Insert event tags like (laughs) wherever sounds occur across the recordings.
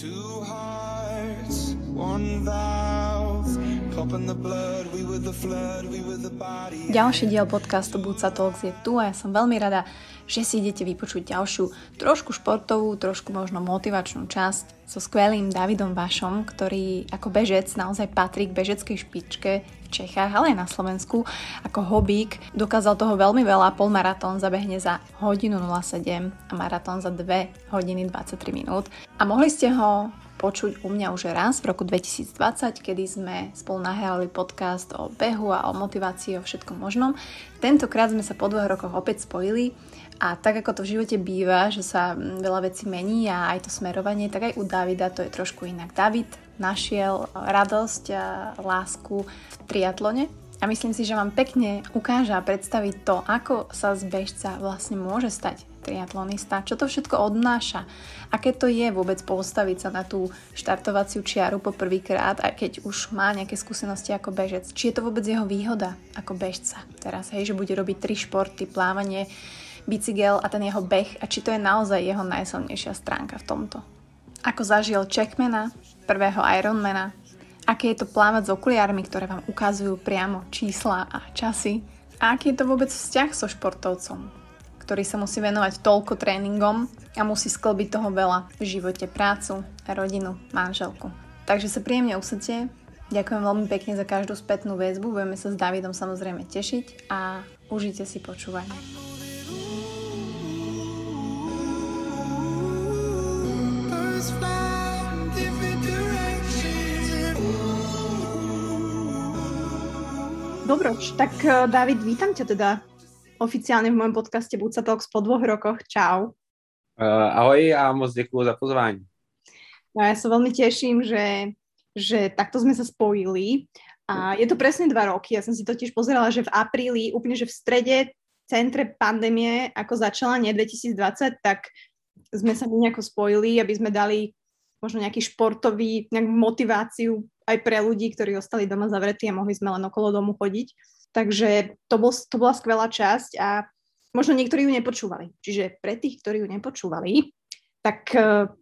Two hearts, one valve, Ďalší diel podcastu Buca Talks je tu a ja som veľmi rada, že si idete vypočuť ďalšiu trošku športovú, trošku možno motivačnú časť so skvelým Davidom Vašom, ktorý ako bežec naozaj patrí k bežeckej špičke v Čechách, ale aj na Slovensku. Ako hobík dokázal toho veľmi veľa, polmaratón zabehne za hodinu 07 a maratón za 2 hodiny 23 minút. A mohli ste ho počuť u mňa už raz v roku 2020, kedy sme spolu nahrali podcast o behu a o motivácii, o všetkom možnom. Tentokrát sme sa po dvoch rokoch opäť spojili a tak ako to v živote býva, že sa veľa vecí mení a aj to smerovanie, tak aj u Davida to je trošku inak. David našiel radosť a lásku v triatlone a myslím si, že vám pekne ukáže a predstaví to, ako sa z bežca vlastne môže stať triatlonista, čo to všetko odnáša, aké to je vôbec postaviť sa na tú štartovaciu čiaru po prvýkrát, aj keď už má nejaké skúsenosti ako bežec. Či je to vôbec jeho výhoda ako bežca teraz, hej, že bude robiť tri športy, plávanie, bicykel a ten jeho beh? A či to je naozaj jeho najsilnejšia stránka v tomto. Ako zažil Checkmana, prvého Ironmana, aké je to plávať s okuliármi, ktoré vám ukazujú priamo čísla a časy? A aký je to vôbec vzťah so športovcom, ktorý sa musí venovať toľko tréningom a musí sklbiť toho veľa v živote, prácu, rodinu, manželku. Takže sa príjemne usadte, ďakujem veľmi pekne za každú spätnú väzbu, budeme sa s Davidom samozrejme tešiť a užite si počúvanie. Dobroč, tak eh, David, vítam ťa teda oficiálne v mojom podcaste Buca Talks po dvoch rokoch. Čau. Uh, ahoj a moc děkuji za pozvání. No, ja sa veľmi teším, že, že takto sme sa spojili. A je to presne dva roky. Ja som si totiž pozerala, že v apríli, úplne že v strede centre pandémie, ako začala, nie 2020, tak sme sa nejako spojili, aby sme dali možno nejaký športový, nejakú motiváciu aj pre ľudí, ktorí ostali doma zavretí a mohli sme len okolo domu chodiť. Takže to, bol, to bola skvelá časť a možno niektorí ju nepočúvali. Čiže pre tých, ktorí ju nepočúvali, tak uh,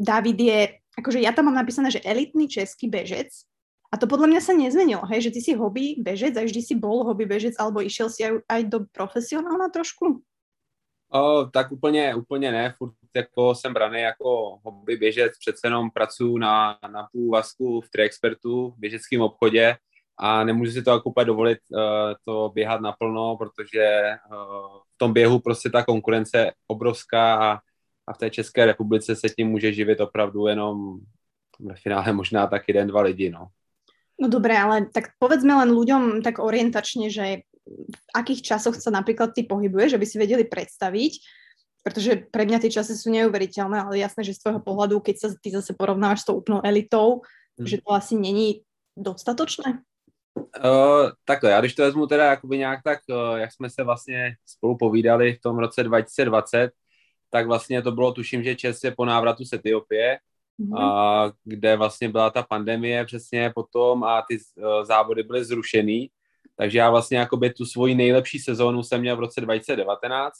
David je, akože ja tam mám napísané, že elitný český bežec a to podľa mňa sa nezmenilo, hej, že ty si hobby bežec a vždy si bol hobby bežec alebo išiel si aj, aj do profesionálna trošku? O, tak úplně, úplně ne, furt jako jsem braný jako hobby běžec, přece jenom pracuji na, na půl v Triexpertu, v běžeckém obchodě a nemůžu si to jako úplně dovolit uh, to běhat naplno, protože uh, v tom běhu prostě ta konkurence je obrovská a, a v té České republice se tím může živit opravdu jenom ve finále možná tak jeden, dva lidi, no. No dobré, ale tak povedzme len ľuďom tak orientačne, že v akých časoch sa napríklad ty pohybuješ, aby si vedeli predstaviť, pretože pre mňa tie časy sú neuveriteľné, ale jasné, že z tvojho pohľadu, keď sa ty zase porovnávaš s tou úplnou elitou, hmm. že to asi není dostatočné? Uh, takhle, já když to vezmu teda jakoby nějak tak, uh, jak jsme se vlastně spolu povídali v tom roce 2020, tak vlastně to bylo, tuším, že čerstvě po návratu z Etiopie, mm-hmm. a, kde vlastně byla ta pandemie přesně potom a ty uh, závody byly zrušený, takže já vlastně jakoby tu svoji nejlepší sezónu jsem měl v roce 2019,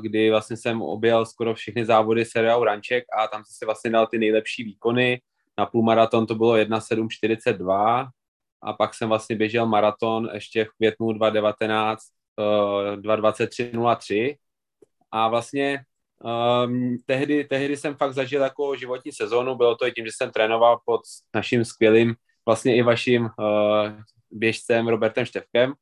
kdy vlastně jsem objel skoro všechny závody seriálu Ranček a tam jsem si vlastně dal ty nejlepší výkony. Na půlmaraton to bylo 1.7.42 a pak jsem vlastně běžel maraton ještě v květnu 2019 2.23.03 a vlastně um, tehdy, tehdy jsem fakt zažil jako životní sezónu, bylo to i tím, že jsem trénoval pod naším skvělým, vlastně i vaším uh, běžcem Robertem Števkem,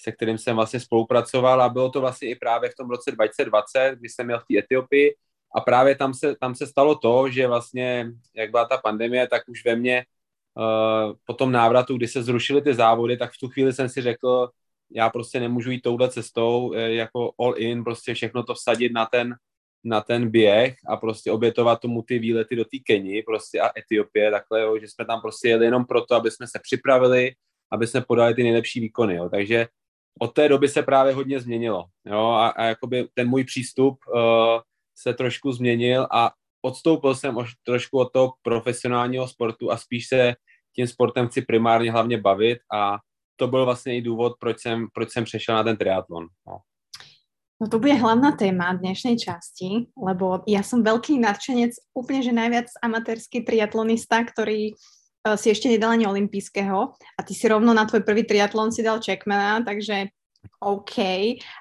se kterým jsem vlastně spolupracoval. A bylo to vlastně i právě v tom roce 2020, kdy jsem měl v té Etiopii. A právě tam se, tam se stalo to, že vlastně, jak byla ta pandemie, tak už ve mně po tom návratu, kdy se zrušily ty závody, tak v tu chvíli jsem si řekl, já prostě nemůžu jít touhle cestou, eh, jako all in, prostě všechno to vsadit na ten, na ten běh a prostě obětovat tomu ty výlety do té Keni prostě a Etiopie, takhle, jo, že jsme tam prostě jeli jenom proto, aby jsme se připravili, aby jsme podali ty nejlepší výkony. Jo. Takže od té doby se právě hodně změnilo. Jo. A, a jakoby ten můj přístup uh, se trošku změnil a odstoupil jsem už trošku od toho profesionálního sportu a spíš se tím sportem chci primárně hlavně bavit a to byl vlastně i důvod, proč jsem, proč jsem přešel na ten triatlon. No. No to bude hlavná téma dnešnej časti, lebo ja som veľký nadšenec, úplne že najviac amatérsky triatlonista, ktorý uh, si ešte nedal ani olympijského a ty si rovno na tvoj prvý triatlon si dal checkmana, takže OK,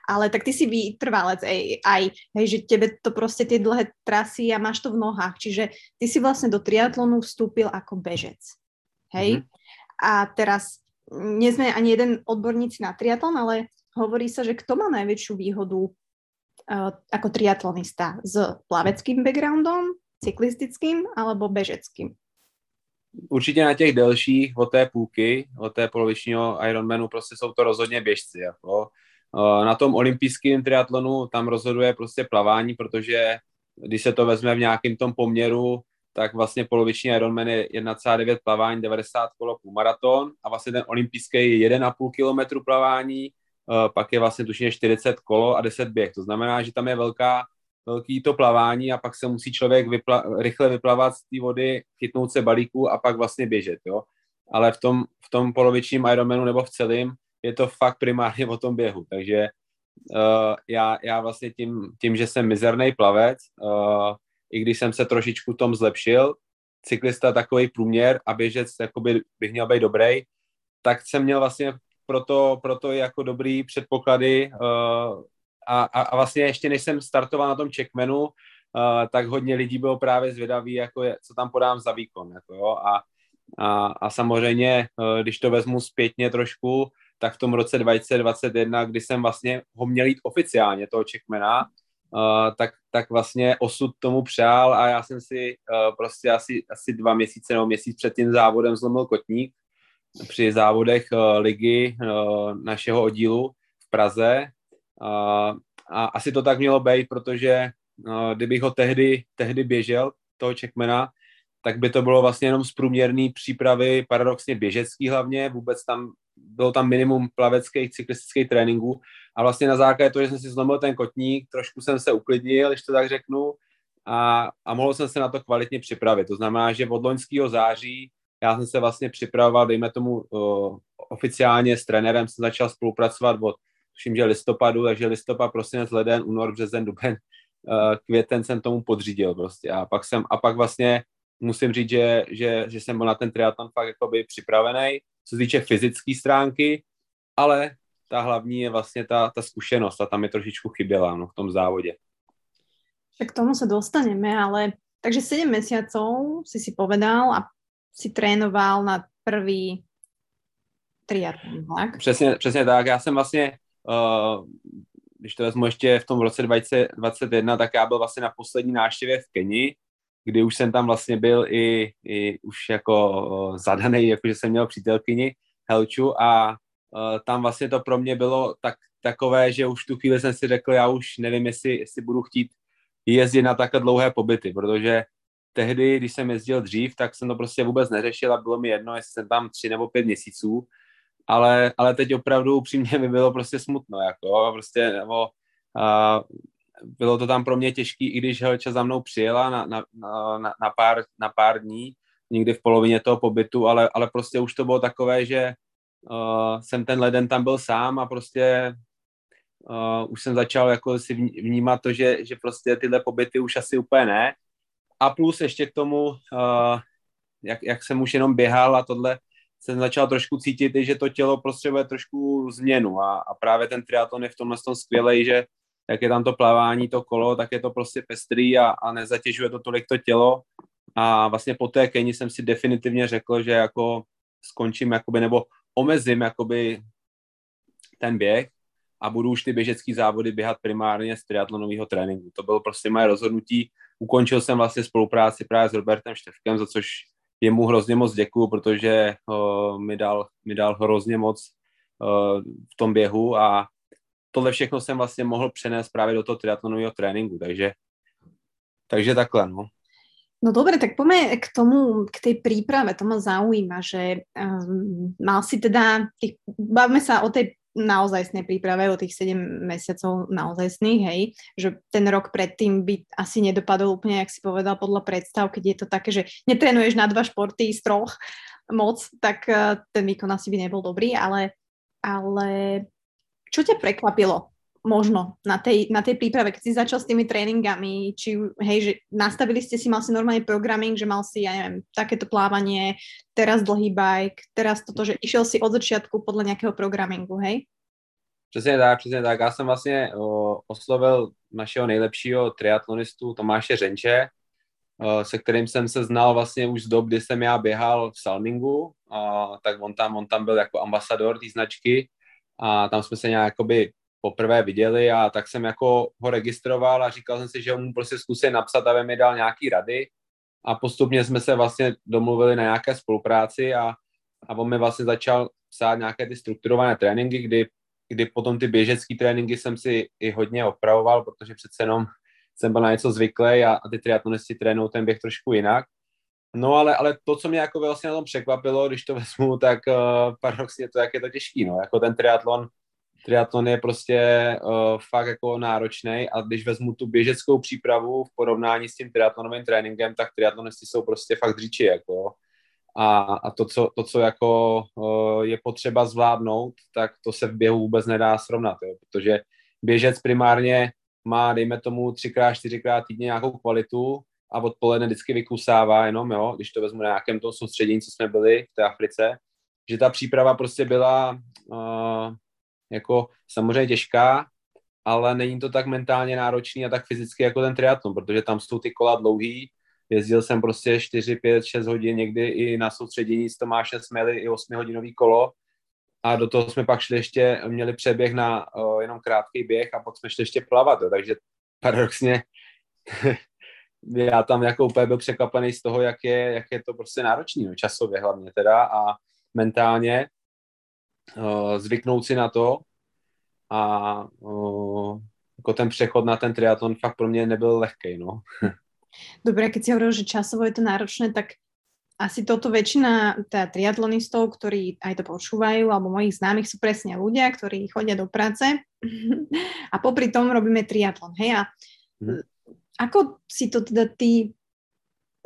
ale tak ty si vytrvalec aj, aj hej, že tebe to proste tie dlhé trasy a máš to v nohách, čiže ty si vlastne do triatlonu vstúpil ako bežec, hej? Mm-hmm. A teraz nie sme ani jeden odborníci na triatlon, ale hovorí sa, že kto má najväčšiu výhodu uh, ako triatlonista s plaveckým backgroundom, cyklistickým alebo bežeckým? Určitě na těch delších od té půlky, od té polovičního Ironmanu, prostě jsou to rozhodně běžci. Jako. Uh, na tom olympijském triatlonu tam rozhoduje prostě plavání, protože když se to vezme v nějakém tom poměru, tak vlastně poloviční Ironman je 1,9 plavání, 90 kolo maraton a vlastně ten olympijský je 1,5 kilometru plavání, Eh, pak je vlastně tušně 40 kolo a 10 běh. To znamená, že tam je velká, velký to plavání a pak se musí člověk vypla- rychle vyplavat z té vody, chytnout se balíku a pak vlastně běžet, jo. Ale v tom, v tom polovičním Ironmanu nebo v celém je to fakt primárně o tom běhu, takže uh, já, já vlastně tím, tím, že jsem mizerný plavec, uh, i když jsem se trošičku tom zlepšil, cyklista takový průměr a běžec jakoby bych měl být dobrý, tak jsem měl vlastně proto, proto jako dobrý předpoklady uh, a, a, a vlastně ještě než jsem startoval na tom checkmanu, uh, tak hodně lidí bylo právě zvědaví, jako je, co tam podám za výkon. Jako jo, a, a, a samozřejmě, uh, když to vezmu zpětně trošku, tak v tom roce 2021, kdy jsem vlastně ho měl jít oficiálně, toho checkmana, uh, tak, tak vlastně osud tomu přál a já jsem si uh, prostě asi, asi dva měsíce nebo měsíc před tím závodem zlomil kotník při závodech uh, ligy uh, našeho oddílu v Praze. Uh, a asi to tak mělo být, protože uh, kdybych ho tehdy, tehdy běžel, toho Čekmena, tak by to bylo vlastně jenom z průměrné přípravy, paradoxně běžecký hlavně, vůbec tam bylo tam minimum plaveckých cyklistických tréninků a vlastně na základě toho, že jsem si zlomil ten kotník, trošku jsem se uklidnil, když to tak řeknu, a, a mohl jsem se na to kvalitně připravit. To znamená, že od loňského září já jsem se vlastně připravoval, dejme tomu uh, oficiálně s trenérem, jsem začal spolupracovat od, tuším, že listopadu, takže listopad, prosinec, leden, únor, březen, duben, uh, květen jsem tomu podřídil prostě. A pak jsem, a pak vlastně musím říct, že, že, že jsem byl na ten triatlon fakt jakoby připravený, co se týče fyzické stránky, ale ta hlavní je vlastně ta, ta zkušenost a tam mi trošičku chyběla no, v tom závodě. Tak k tomu se dostaneme, ale takže 7 mesiacov si si povedal a si trénoval na prvý triatlon, tak? Přesně, přesně tak. Já jsem vlastně, uh, když to vezmu ještě v tom roce 2021, tak já byl vlastně na poslední návštěvě v Keni, kdy už jsem tam vlastně byl i, i už jako zadaný, jakože jsem měl přítelkyni Helču a tam vlastně to pro mě bylo tak, takové, že už tu chvíli jsem si řekl, já už nevím, jestli, jestli budu chtít jezdit na takhle dlouhé pobyty, protože tehdy, když jsem jezdil dřív, tak jsem to prostě vůbec neřešil a bylo mi jedno, jestli jsem tam tři nebo pět měsíců, ale, ale teď opravdu upřímně (laughs) mi bylo prostě smutno, jako prostě, nebo a, bylo to tam pro mě těžký, i když Helča za mnou přijela na, na, na, na, pár, na pár dní, někdy v polovině toho pobytu, ale, ale prostě už to bylo takové, že uh, jsem ten leden tam byl sám a prostě uh, už jsem začal jako si vnímat to, že, že prostě tyhle pobyty už asi úplně ne, a plus ještě k tomu, uh, jak, jak jsem už jenom běhal a tohle, jsem začal trošku cítit, že to tělo potřebuje trošku změnu a, a právě ten triatlon je v tomhle tom skvělej, že jak je tam to plavání, to kolo, tak je to prostě pestrý a, a nezatěžuje to tolik to tělo a vlastně po té Keni jsem si definitivně řekl, že jako skončím jakoby, nebo omezím jakoby ten běh a budu už ty běžecké závody běhat primárně z triatlonového tréninku. To bylo prostě moje rozhodnutí. Ukončil jsem vlastně spolupráci právě s Robertem Števkem, za což jemu hrozně moc děkuju, protože uh, mi, dal, mi dal hrozně moc uh, v tom běhu a tohle všechno jsem vlastně mohl přenést právě do toho triatlonového tréninku, takže, takže takhle, no. No dobre, tak poďme k tomu, k tej príprave, to ma zaujíma, že um, mal si teda, tých, bavme sa o tej naozajstnej príprave, o tých 7 mesiacov naozajstných, hej, že ten rok predtým by asi nedopadol úplne, jak si povedal, podľa predstav, keď je to také, že netrenuješ na dva športy z troch moc, tak uh, ten výkon asi by nebol dobrý, ale, ale čo ťa prekvapilo možno na tej, na tej príprave, keď si začal s tými tréningami, či hej, že nastavili ste si, mal si normálne programming, že mal si, ja neviem, takéto plávanie, teraz dlhý bike, teraz toto, že išiel si od začiatku podľa nejakého programingu, hej? Přesně tak, přesně tak. Já jsem vlastně o, oslovil našeho nejlepšího triatlonistu Tomáše Řenče, o, se kterým jsem se znal vlastně už z dob, kdy jsem já běhal v Salmingu, a, tak on tam, on tam byl jako ambasador té značky a tam jsme se nějak jakoby poprvé viděli a tak jsem jako ho registroval a říkal jsem si, že mu prostě zkusím napsat, aby mi dal nějaký rady a postupně jsme se vlastně domluvili na nějaké spolupráci a, a on mi vlastně začal psát nějaké ty strukturované tréninky, kdy kdy potom ty běžecké tréninky jsem si i hodně opravoval, protože přece jenom jsem byl na něco zvyklý a, a ty triatlonisti trénují ten běh trošku jinak. No ale, ale to, co mě jako vlastně na tom překvapilo, když to (laughs) vezmu, tak uh, paradoxně to, jak je to těžký, no. Jako ten triatlon, triatlon je prostě uh, fakt jako náročný a když vezmu tu běžeckou přípravu v porovnání s tím triatlonovým tréninkem, tak triatlonisti jsou prostě fakt dříči, jako a, a to, co, to, co jako uh, je potřeba zvládnout, tak to se v běhu vůbec nedá srovnat, jo, protože běžec primárně má, dejme tomu, třikrát, čtyřikrát týdně nějakou kvalitu a odpoledne vždycky vykusává jenom, jo, když to vezmu na nějakém tom soustředění, co jsme byli v té Africe, že ta příprava prostě byla uh, jako samozřejmě těžká, ale není to tak mentálně náročný a tak fyzicky jako ten triatlon, protože tam jsou ty kola dlouhý, Jezdil jsem prostě 4, 5, 6 hodin, někdy i na soustředění s Tomášem jsme jeli i 8 hodinový kolo a do toho jsme pak šli ještě, měli přeběh na uh, jenom krátký běh a pak jsme šli ještě plavat, jo. takže paradoxně já tam jako úplně byl překvapený z toho, jak je, jak je to prostě náročný, no, časově hlavně teda a mentálně uh, zvyknout si na to a uh, jako ten přechod na ten triatlon fakt pro mě nebyl lehký, no. Dobre, keď si hovoril, že časovo je to náročné, tak asi toto väčšina teda triatlonistov, ktorí aj to počúvajú, alebo mojich známych sú presne ľudia, ktorí chodia do práce (laughs) a popri tom robíme triatlon, hej? A hmm. Ako si to teda ty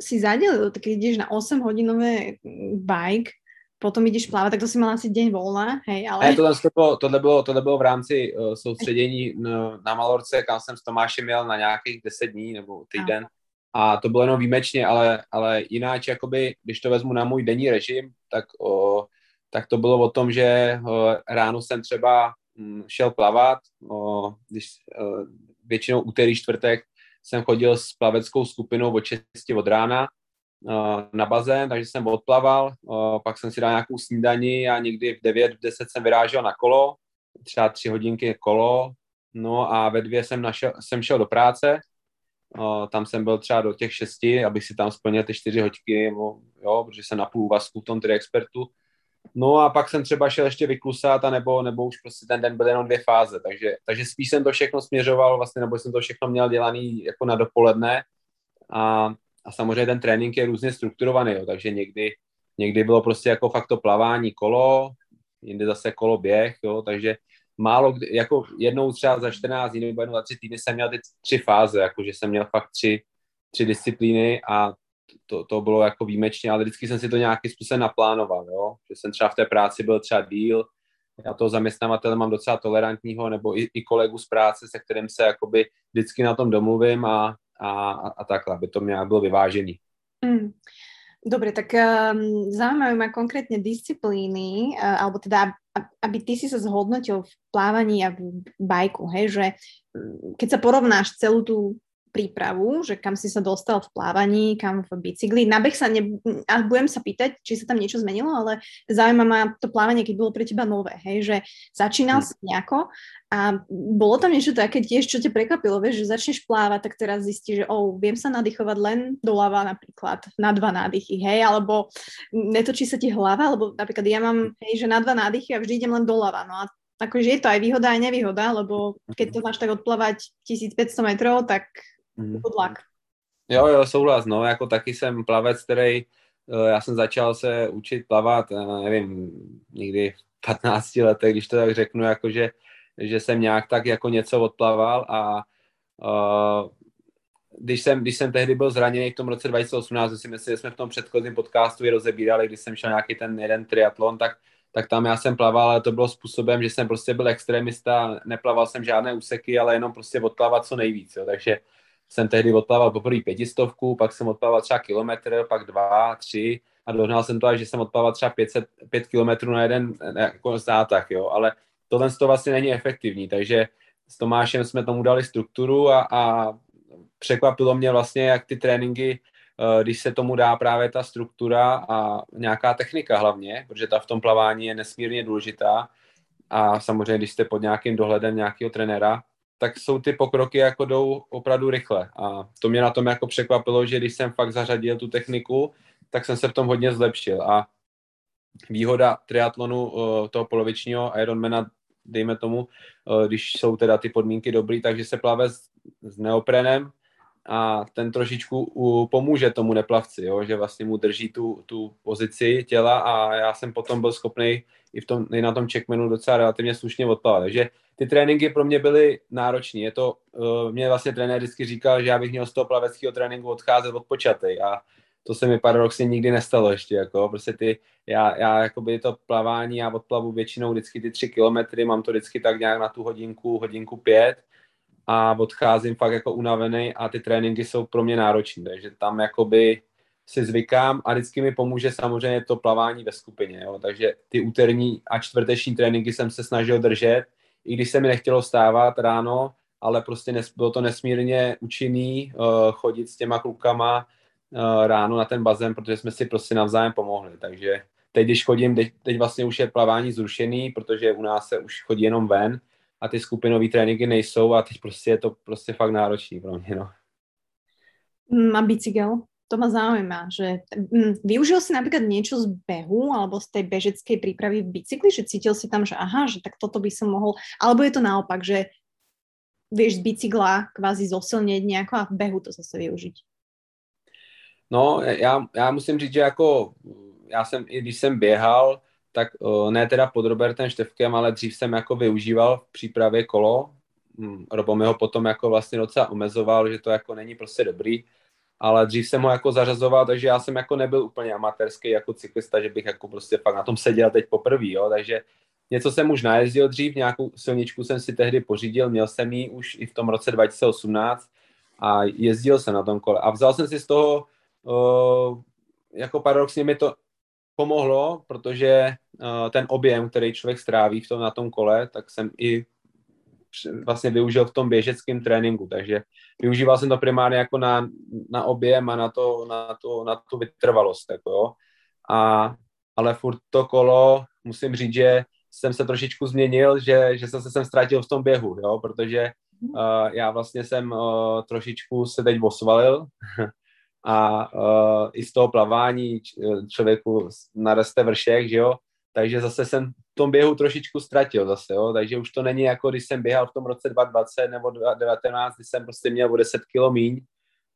si zadelil, keď ideš na 8 hodinové bike, potom ideš plávať, tak to si mal asi deň volna, hej, ale... Tohle, bylo, tohle, bylo, tohle bylo v rámci uh, soustředění na, na Malorce, kam jsem s Tomášem měl na nějakých 10 dní nebo týden. A to bylo jenom výjimečně, ale, ale jináč, jakoby, když to vezmu na můj denní režim, tak, o, tak to bylo o tom, že o, ráno jsem třeba mm, šel plavat, když o, většinou úterý, čtvrtek jsem chodil s plaveckou skupinou od 6 od rána o, na bazén, takže jsem odplaval, o, pak jsem si dal nějakou snídani a někdy v 9, v 10 jsem vyrážel na kolo, třeba tři hodinky kolo, no a ve dvě jsem, našel, jsem šel do práce, tam jsem byl třeba do těch šesti, abych si tam splnil ty čtyři hoďky, jo, protože jsem na půl úvazku v tom tedy expertu. No a pak jsem třeba šel ještě vyklusat, a nebo, nebo už prostě ten den byl jenom dvě fáze, takže, takže spíš jsem to všechno směřoval, vlastně, nebo jsem to všechno měl dělaný jako na dopoledne. A, a samozřejmě ten trénink je různě strukturovaný, jo, takže někdy, někdy bylo prostě jako fakt to plavání kolo, jindy zase kolo běh, jo, takže málo kdy, jako jednou třeba za 14 dní nebo jednou za tři týdny jsem měl ty tři fáze, jako že jsem měl fakt tři, tři disciplíny a to, to bylo jako výjimečně, ale vždycky jsem si to nějakým způsobem naplánoval, jo? že jsem třeba v té práci byl třeba díl, já toho zaměstnavatele mám docela tolerantního, nebo i, i kolegu z práce, se kterým se jakoby vždycky na tom domluvím a, a, a takhle, aby to nějak bylo vyvážený. Mm. Dobre, tak um, zaujímavé ma konkrétne disciplíny, uh, alebo teda, aby ty si sa zhodnotil v plávaní a v bajku, hej, že keď sa porovnáš celú tú prípravu, že kam si sa dostal v plávaní, kam v bicykli. Na beh sa ne... A budem sa pýtať, či sa tam niečo zmenilo, ale zaujíma ma to plávanie, keď bolo pre teba nové, hej, že začínal hm. si nejako a bolo tam niečo také tiež, čo ťa prekvapilo, vieš, že začneš plávať, tak teraz zistíš, že oh, viem sa nadýchovať len doľava napríklad, na dva nádychy, hej, alebo netočí sa ti hlava, alebo napríklad ja mám, hej, že na dva nádychy a vždy idem len doľava, no a akože je to aj výhoda, aj nevýhoda, lebo keď to máš tak odplavať 1500 metrov, tak mm. tlak. Jo, jo, souhlas, no, jako taky jsem plavec, který, eh, já jsem začal se učit plavat, eh, nevím, někdy v 15 letech, když to tak řeknu, jakože, že jsem nějak tak jako něco odplaval a uh, když jsem, když jsem tehdy byl zraněný v tom roce 2018, si myslím, že jsme v tom předchozím podcastu i rozebírali, když jsem šel nějaký ten jeden triatlon, tak tak tam já jsem plaval, ale to bylo způsobem, že jsem prostě byl extremista, neplaval jsem žádné úseky, ale jenom prostě odplavat co nejvíc, jo. takže jsem tehdy odplaval poprvé pětistovku, pak jsem odplaval třeba kilometr, pak dva, tři a dohnal jsem to až, že jsem odplaval třeba 500, 5 kilometrů na jeden jako zátah, jo, ale tohle to vlastně není efektivní, takže s Tomášem jsme tomu dali strukturu a, a překvapilo mě vlastně, jak ty tréninky, eh, když se tomu dá právě ta struktura a nějaká technika hlavně, protože ta v tom plavání je nesmírně důležitá. A samozřejmě, když jste pod nějakým dohledem nějakého trenéra, tak jsou ty pokroky jako jdou opravdu rychle. A to mě na tom jako překvapilo, že když jsem fakt zařadil tu techniku, tak jsem se v tom hodně zlepšil. A výhoda triatlonu eh, toho polovičního Ironmana, dejme tomu, eh, když jsou teda ty podmínky dobrý, takže se plave s, s neoprenem a ten trošičku pomůže tomu neplavci, jo? že vlastně mu drží tu, tu pozici těla a já jsem potom byl schopný i, v tom, i na tom checkmanu docela relativně slušně odplavat. Takže ty tréninky pro mě byly náročné. Je to, uh, mě vlastně trenér vždycky říkal, že já bych měl z toho plaveckého tréninku odcházet odpočatej a to se mi paradoxně nikdy nestalo ještě, jako, prostě ty, já, já jakoby to plavání, já odplavu většinou vždycky ty tři kilometry, mám to vždycky tak nějak na tu hodinku, hodinku pět a odcházím fakt jako unavený a ty tréninky jsou pro mě náročné, takže tam jakoby si zvykám a vždycky mi pomůže samozřejmě to plavání ve skupině, jo? takže ty úterní a čtvrteční tréninky jsem se snažil držet, i když se mi nechtělo stávat ráno, ale prostě nes, bylo to nesmírně účinný uh, chodit s těma klukama uh, ráno na ten bazén, protože jsme si prostě navzájem pomohli. Takže teď, když chodím, teď, teď vlastně už je plavání zrušený, protože u nás se už chodí jenom ven a ty skupinové tréninky nejsou a teď prostě je to prostě fakt náročný pro mě. No. A bicykel? to ma zaujíma, že m, využil si napríklad niečo z behu alebo z tej bežeckej prípravy v bicykli, že cítil si tam, že aha, že tak toto by som mohol, alebo je to naopak, že vieš z bicykla kvázi zosilnieť nejako a v behu to zase využiť? No, já, já musím říct, že jako já jsem, i když jsem běhal, tak ne teda pod Robertem Števkem, ale dřív jsem jako využíval v přípravě kolo. Hm, Robo mi ho potom jako vlastně docela omezoval, že to jako není prostě dobrý. Ale dřív jsem ho jako zařazoval, takže já jsem jako nebyl úplně amatérský jako cyklista, že bych jako prostě fakt na tom seděl teď poprvé, jo, takže něco jsem už najezdil dřív, nějakou silničku jsem si tehdy pořídil, měl jsem ji už i v tom roce 2018 a jezdil jsem na tom kole. A vzal jsem si z toho, uh, jako paradoxně mi to pomohlo, protože uh, ten objem, který člověk stráví v tom, na tom kole, tak jsem i vlastně využil v tom běžeckém tréninku, takže využíval jsem to primárně jako na, na objem a na, to, na, to, na tu vytrvalost, jako jo. A, ale furt to kolo, musím říct, že jsem se trošičku změnil, že, že jsem se sem ztratil v tom běhu, jo, protože uh, já vlastně jsem uh, trošičku se teď osvalil (laughs) a uh, i z toho plavání č, člověku nareste vršek, že jo, takže zase jsem v tom běhu trošičku ztratil zase, jo? takže už to není jako když jsem běhal v tom roce 2020 nebo 2019, kdy jsem prostě měl o 10 kilo míň.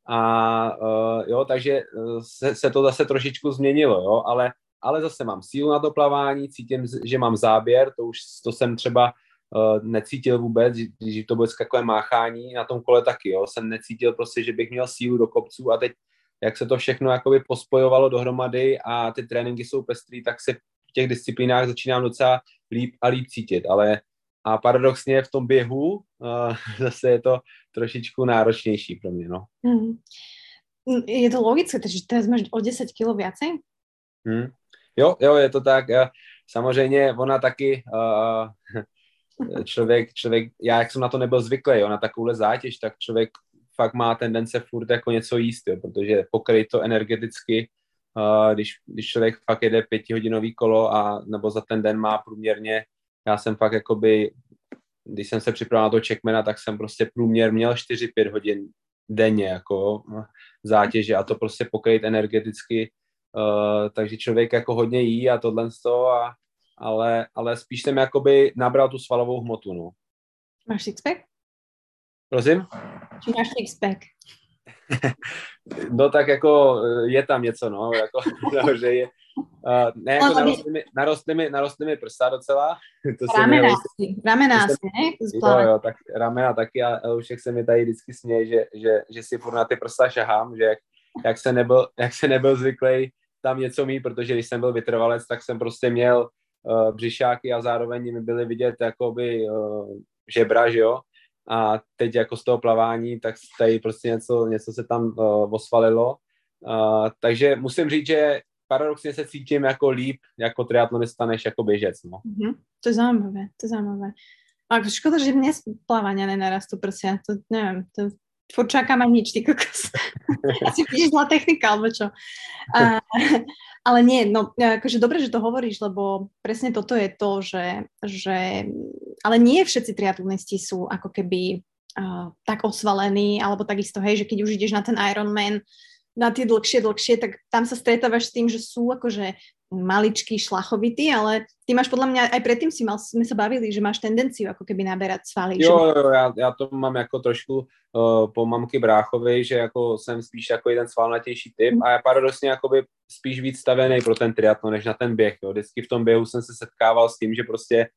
A uh, jo, takže e, se, se to zase trošičku změnilo, jo, ale, ale zase mám sílu na to plavání, cítím, že mám záběr, to už to jsem třeba uh, necítil vůbec, když to bylo takové máchání na tom kole taky, jo, jsem necítil prostě, že bych měl sílu do kopců a teď jak se to všechno jakoby pospojovalo dohromady a ty tréninky jsou pestrý, tak se těch disciplínách začínám docela líp a líp cítit, ale a paradoxně v tom běhu uh, (laughs) zase je to trošičku náročnější pro mě, no. Mm. Je to logické, takže teraz máš o 10 kg viacej? Hmm. Jo, jo, je to tak. Samozřejmě ona taky, uh, (laughs) člověk, člověk, já jak jsem na to nebyl zvyklý, jo, na takovouhle zátěž, tak člověk fakt má tendence furt jako něco jíst, jo, protože pokryt to energeticky uh, když, když člověk fakt jede pětihodinový kolo a nebo za ten den má průměrně, já jsem fakt jakoby, když jsem se připravil na to checkmana, tak jsem prostě průměr měl 4-5 hodin denně jako zátěže a to prostě pokryt energeticky, uh, takže člověk jako hodně jí a tohle z toho, a, ale, ale spíš jsem jakoby nabral tu svalovou hmotu, no. Máš sixpack? Prosím? Či máš sixpack? (laughs) no tak jako eh, je tam něco, no, jako, (laughs) no, že je, uh, ne, jako narostly mi, narostly, mi, narostly mi prsa docela. (laughs) To ramena si, ramena si, ne? Jo, jo, tak ramena taky a už jak se mi tady vždycky směje, že, že, že si furt na ty prsa šahám, že jak, jak, se nebyl, jak se nebyl zvyklý tam něco mít, protože když jsem byl vytrvalec, tak jsem prostě měl uh, břišáky a zároveň mi byly vidět jakoby uh, žebra, že jo, a teď jako z toho plavání, tak tady prostě něco, něco se tam uh, osvalilo. Uh, takže musím říct, že paradoxně se cítím jako líp jako triatlonista než jako běžec. No. Mm-hmm. To je zajímavé, to je zajímavé. A škoda, že dnes plávania nenarastú prsia. To neviem, to furt čakám a nič, ty kokos. (laughs) Asi píš zlá technika, alebo čo. A, ale nie, no akože dobre, že to hovoríš, lebo presne toto je to, že, že ale nie všetci triatlonisti sú ako keby uh, tak osvalení, alebo takisto, hej, že keď už ideš na ten Ironman, na tie dlhšie, dlhšie, tak tam sa stretávaš s tým, že sú akože maličký, šlachovitý, ale ty máš podľa mňa, aj predtým si mal, sme sa bavili, že máš tendenciu ako keby naberať svaly. Jo, že... jo, já, já to mám jako trošku uh, po mamky bráchovi, že jako jsem spíš jako jeden svalnatější typ mm. a já paradoxně jakoby spíš víc stavený pro ten triatlon, než na ten běh. Jo. Vždycky v tom běhu jsem se setkával s tím, že prostě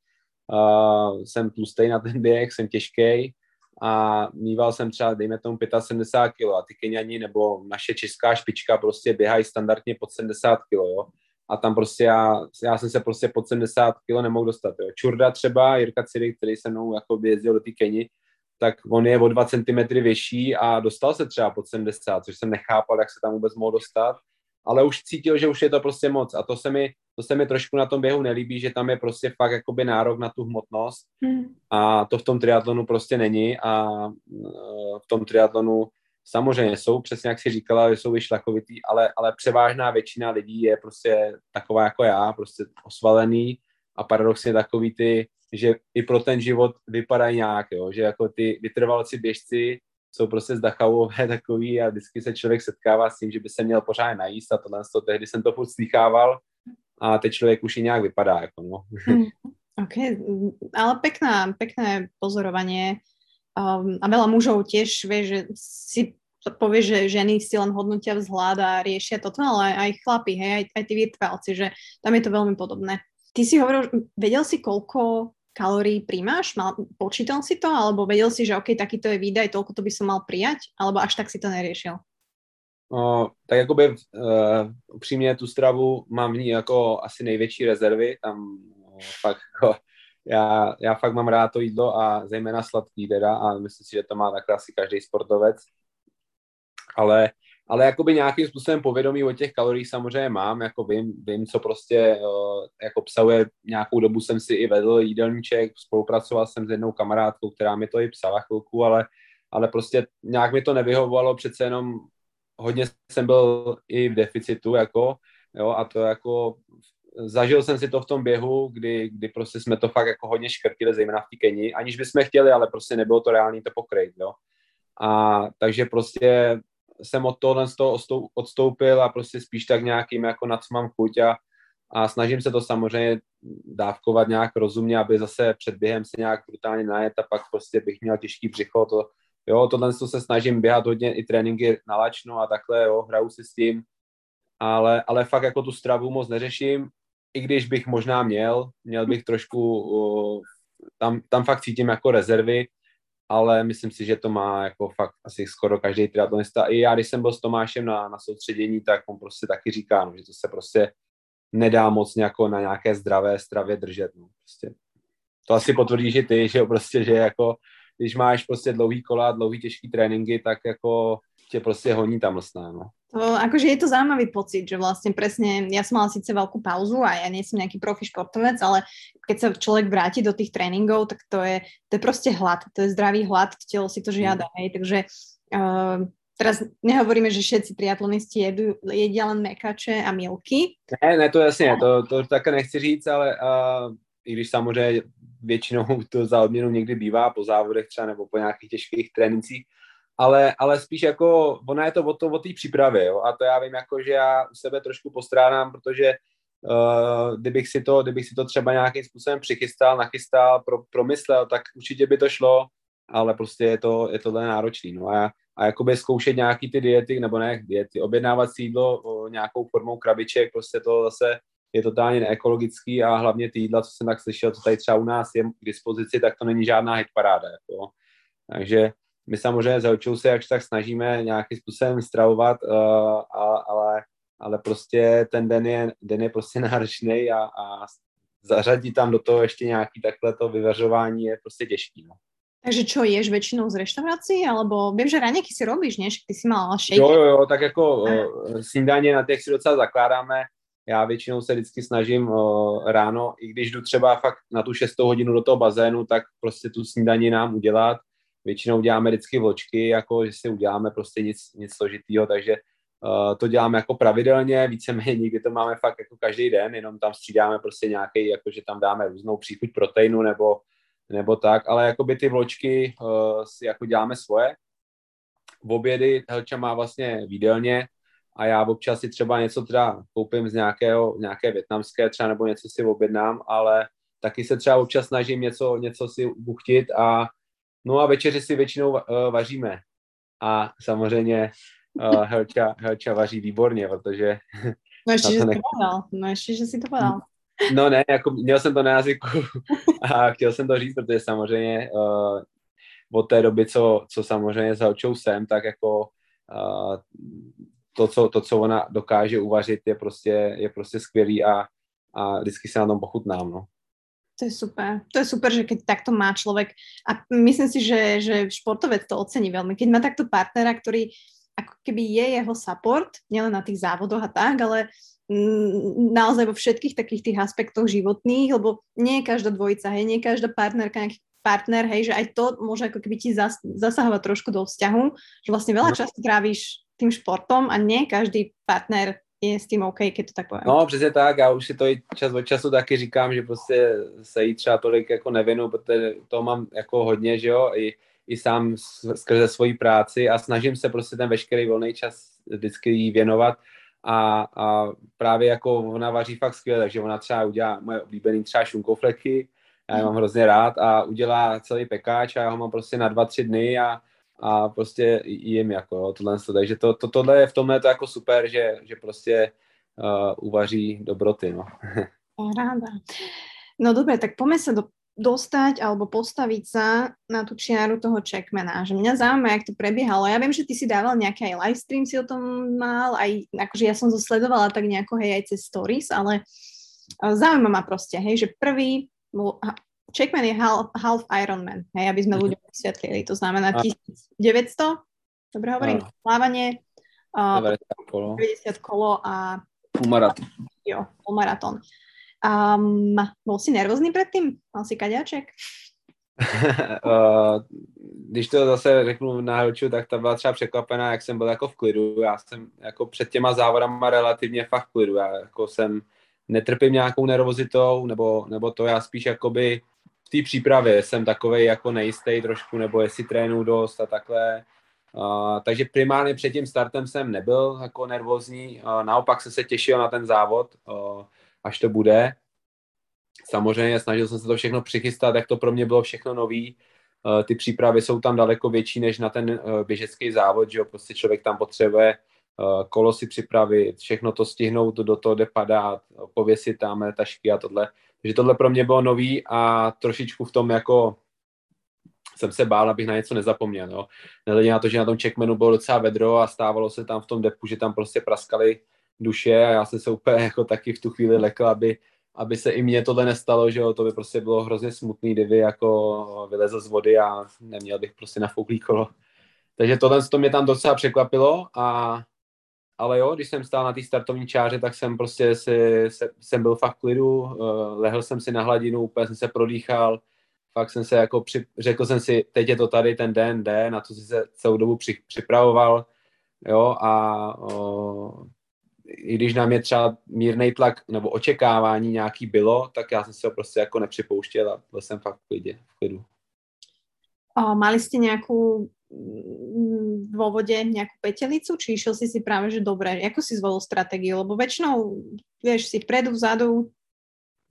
uh, jsem tlustý na ten běh, jsem těžký a mýval jsem třeba, dejme tomu 75 kg a ty Keniani nebo naše česká špička prostě běhají standardně pod 70 kg, jo a tam prostě já, já jsem se prostě pod 70 kg nemohl dostat. Jo. Čurda třeba, Jirka Ciry, který se mnou jako jezdil do té Keni, tak on je o 2 cm větší a dostal se třeba pod 70, což jsem nechápal, jak se tam vůbec mohl dostat, ale už cítil, že už je to prostě moc a to se mi, to se mi trošku na tom běhu nelíbí, že tam je prostě fakt jakoby nárok na tu hmotnost hmm. a to v tom triatlonu prostě není a e, v tom triatlonu Samozřejmě jsou, přesně jak si říkala, že jsou vyšlachovitý, ale, ale převážná většina lidí je prostě taková jako já, prostě osvalený a paradoxně takový ty, že i pro ten život vypadají nějak, jo, že jako ty vytrvalci běžci jsou prostě zdachavové (laughs) takový a vždycky se člověk setkává s tím, že by se měl pořád najíst a tohle to, tehdy jsem to furt slýchával a teď člověk už i nějak vypadá, jako no. Hmm. OK, ale pekná, pekné pozorovanie Um, a veľa mužov tiež vie, že si povie, že ženy si len hodnotia vzhľad a riešia toto, ale aj chlapi, hej, aj, aj tí vytrvalci, že tam je to veľmi podobné. Ty si hovoril, vedel si, koľko kalórií príjmaš? Mal, počítal si to? Alebo vedel si, že OK, takýto je výdaj, toľko to by som mal prijať? Alebo až tak si to neriešil? No, tak jakoby uh, upřímně tu stravu mám v ní jako asi největší rezervy, tam uh, fakt jako já, já fakt mám rád to jídlo a zejména sladký teda a myslím si, že to má takhle asi každý sportovec. Ale, ale jakoby nějakým způsobem povědomí o těch kaloriích samozřejmě mám, jako vím, vím co prostě uh, jako obsahuje, nějakou dobu jsem si i vedl jídelníček, spolupracoval jsem s jednou kamarádkou, která mi to i psala chvilku, ale, ale prostě nějak mi to nevyhovovalo, přece jenom hodně jsem byl i v deficitu, jako, jo, a to jako zažil jsem si to v tom běhu, kdy, kdy prostě jsme to fakt jako hodně škrtili, zejména v té Keni, aniž bychom chtěli, ale prostě nebylo to reálný to pokryt, jo. A takže prostě jsem od toho, z toho odstoupil a prostě spíš tak nějakým jako na co mám chuť a, a snažím se to samozřejmě dávkovat nějak rozumně, aby zase před během se nějak brutálně najet a pak prostě bych měl těžký břicho, to, jo, tohle se snažím běhat hodně i tréninky na lačno a takhle, jo, hraju si s tím, ale, ale fakt jako tu stravu moc neřeším i když bych možná měl, měl bych trošku, tam, tam fakt cítím jako rezervy, ale myslím si, že to má jako fakt asi skoro každý triatlonista. I já, když jsem byl s Tomášem na, na soustředění, tak on prostě taky říká, no, že to se prostě nedá moc nějako na nějaké zdravé stravě držet. No, prostě. To asi potvrdíš i ty, že prostě, že jako, když máš prostě dlouhý kola, dlouhý těžký tréninky, tak jako tě prostě honí tam mlsná, no. To, akože je to zaujímavý pocit, že vlastne presne, ja som mala síce veľkú pauzu a ja nie som nejaký profi športovec, ale keď sa človek vráti do tých tréningov, tak to je, to je proste hlad, to je zdravý hlad, telo si to žiada, mm. hej, takže uh, teraz nehovoríme, že všetci triatlonisti jedu, jedia len mekače a milky. Ne, ne, to jasně, to, to také nechci říct, ale uh, i když samozřejmě většinou to za odměnu někdy bývá po závodech třeba nebo po nějakých těžkých trénincích, ale, ale spíš jako, ona je to o, to, o té přípravě, jo, a to já vím, jako, že já u sebe trošku postrádám, protože uh, kdybych, si to, kdybych si to třeba nějakým způsobem přichystal, nachystal, pro, promyslel, tak určitě by to šlo, ale prostě je to, je tohle náročný, no a, a jakoby zkoušet nějaký ty diety, nebo ne diety, objednávat si jídlo o nějakou formou krabiček, prostě to zase je totálně neekologický a hlavně ty jídla, co jsem tak slyšel, co tady třeba u nás je k dispozici, tak to není žádná hitparáda. Jako. Takže my samozřejmě za se jakž tak snažíme nějakým způsobem stravovat, uh, a, ale, ale prostě ten den je, den je prostě (laughs) náročný a, a zařadit tam do toho ještě nějaký takhle to vyvařování je prostě těžký. No. Takže čo, ješ většinou z restaurací, alebo vím, že raněky si robíš, než ty si mal shake. Jo, jo, jo, tak jako uh, snídaně na těch si docela zakládáme. Já většinou se vždycky snažím uh, ráno, i když jdu třeba fakt na tu šestou hodinu do toho bazénu, tak prostě tu snídaní nám udělat. Většinou děláme vždycky vločky, jako že si uděláme prostě nic, nic složitýho, takže uh, to děláme jako pravidelně, víceméně nikdy to máme fakt jako každý den, jenom tam střídáme prostě nějaký, jako že tam dáme různou příchuť proteinu nebo nebo tak, ale jakoby ty vločky uh, si jako děláme svoje. V obědy Helča má vlastně výdelně a já občas si třeba něco teda koupím z nějakého, nějaké větnamské třeba nebo něco si objednám, ale taky se třeba občas snažím něco, něco si buchtit a no a večeři si většinou uh, vaříme. A samozřejmě uh, Helča, Helča vaří výborně, protože... (laughs) No ještě, že to nech... No ještě, že si to podal. No ne, jako měl jsem to na jazyku (laughs) a chtěl jsem to říct, protože samozřejmě uh, od té doby, co, co samozřejmě s Helčou jsem, tak jako uh, to, co, to, co ona dokáže uvařit, je prostě, je prostě skvělý a, a vždycky se na tom pochutnám, no. To je super. To je super, že keď takto má človek a myslím si, že, že športovec to ocení veľmi. Keď má takto partnera, ktorý ako keby je jeho support, nielen na tých závodoch a tak, ale naozaj vo všetkých takých tých aspektoch životných, lebo nie je každá dvojica, hej, nie je každá partnerka nejaký partner, hej, že aj to môže ako keby ti zas, zasahovať trošku do vzťahu, že vlastne veľa no. času trávíš tým športom a nie každý partner je s tím OK, keď to tak povím. No, přesně tak, já už si to i čas od času taky říkám, že prostě se jí třeba tolik jako nevinu, protože to mám jako hodně, že jo, i, i sám skrze svoji práci a snažím se prostě ten veškerý volný čas vždycky jí věnovat. A, a právě jako ona vaří fakt skvěle, takže ona třeba udělá moje oblíbený třeba šunkofleky, já je mám hrozně rád a udělá celý pekáč a já ho mám prostě na dva, tři dny a, a prostě jim jako jo, tohle. Takže to, to, tohle je v tomhle to jako super, že, že prostě uh, uvaří dobroty, no. (laughs) Ráda. No dobre, tak poďme sa do dostať alebo postaviť sa na tú čiaru toho checkmana. Že mňa zaujíma, jak to prebiehalo. Ja viem, že ty si dával nejaký aj live stream, si o tom mal, aj akože ja som to sledovala tak nejako, hej, aj cez stories, ale zaujíma ma proste, hej, že prvý, checkman je half, half Ironman, hej, aby sme mhm. ľuďom vysvetlili. To znamená 1900, dobre hovorím, plávanie, 90 kolo. 90 kolo a... Pulmaratón. Jo, pulmaratón. Um, bol si nervózny předtím? Mal si kaďáček? uh, (laughs) když to zase řeknu na Helču, tak ta byla třeba překvapená, jak jsem byl jako v klidu. Já jsem jako před těma závodama relativně fakt v klidu. Já jako jsem netrpím nějakou nervozitou, nebo, nebo to já spíš jakoby v té přípravě jsem takovej jako nejistý trošku, nebo jestli trénu dost a takhle. Uh, takže primárně před tím startem jsem nebyl jako nervózní, uh, naopak jsem se těšil na ten závod. Uh, až to bude. Samozřejmě snažil jsem se to všechno přichystat, jak to pro mě bylo všechno nový. Eh, ty přípravy jsou tam daleko větší než na ten eh, běžecký závod, že jo, prostě člověk tam potřebuje eh, kolo si připravit, všechno to stihnout do toho, kde padá, pověsit tam tašky a tohle. Takže tohle pro mě bylo nový a trošičku v tom jako jsem se bál, abych na něco nezapomněl. Jo. Nehledě na to, že na tom checkmanu bylo docela vedro a stávalo se tam v tom depu, že tam prostě praskali duše a já jsem se úplně (laughs) jako taky v tu chvíli lekl, aby, aby se i mně tohle nestalo, že jo, to by prostě bylo hrozně smutný, kdyby jako vylezl z vody a neměl bych prostě nafouklý kolo. Takže tohle to mě tam docela překvapilo a ale jo, když jsem stál na té startovní čáře, tak jsem prostě si, se, jsem byl fakt klidu, uh, lehl jsem si na hladinu, úplně jsem se prodýchal, fakt jsem se jako při, řekl jsem si, teď je to tady ten den, den, na to si se celou dobu při, připravoval, jo, a uh, i když nám je třeba mírný tlak nebo očekávání nějaký bylo, tak já jsem se ho prostě jako nepřipouštěl a byl jsem fakt v klidě, v klidu. A mali jste nějakou vo vode nějakou petelicu, či išiel si si práve, že dobré, jako si zvolil strategii, lebo väčšinou, vieš, si vpredu, vzadu.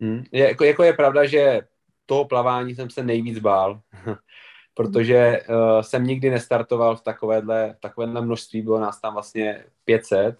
Hmm. Je, jako, jako je pravda, že toho plavání jsem se nejvíc bál, (laughs) protože uh, jsem nikdy nestartoval v takovéhle, v takovéhle množství, bylo nás tam vlastně 500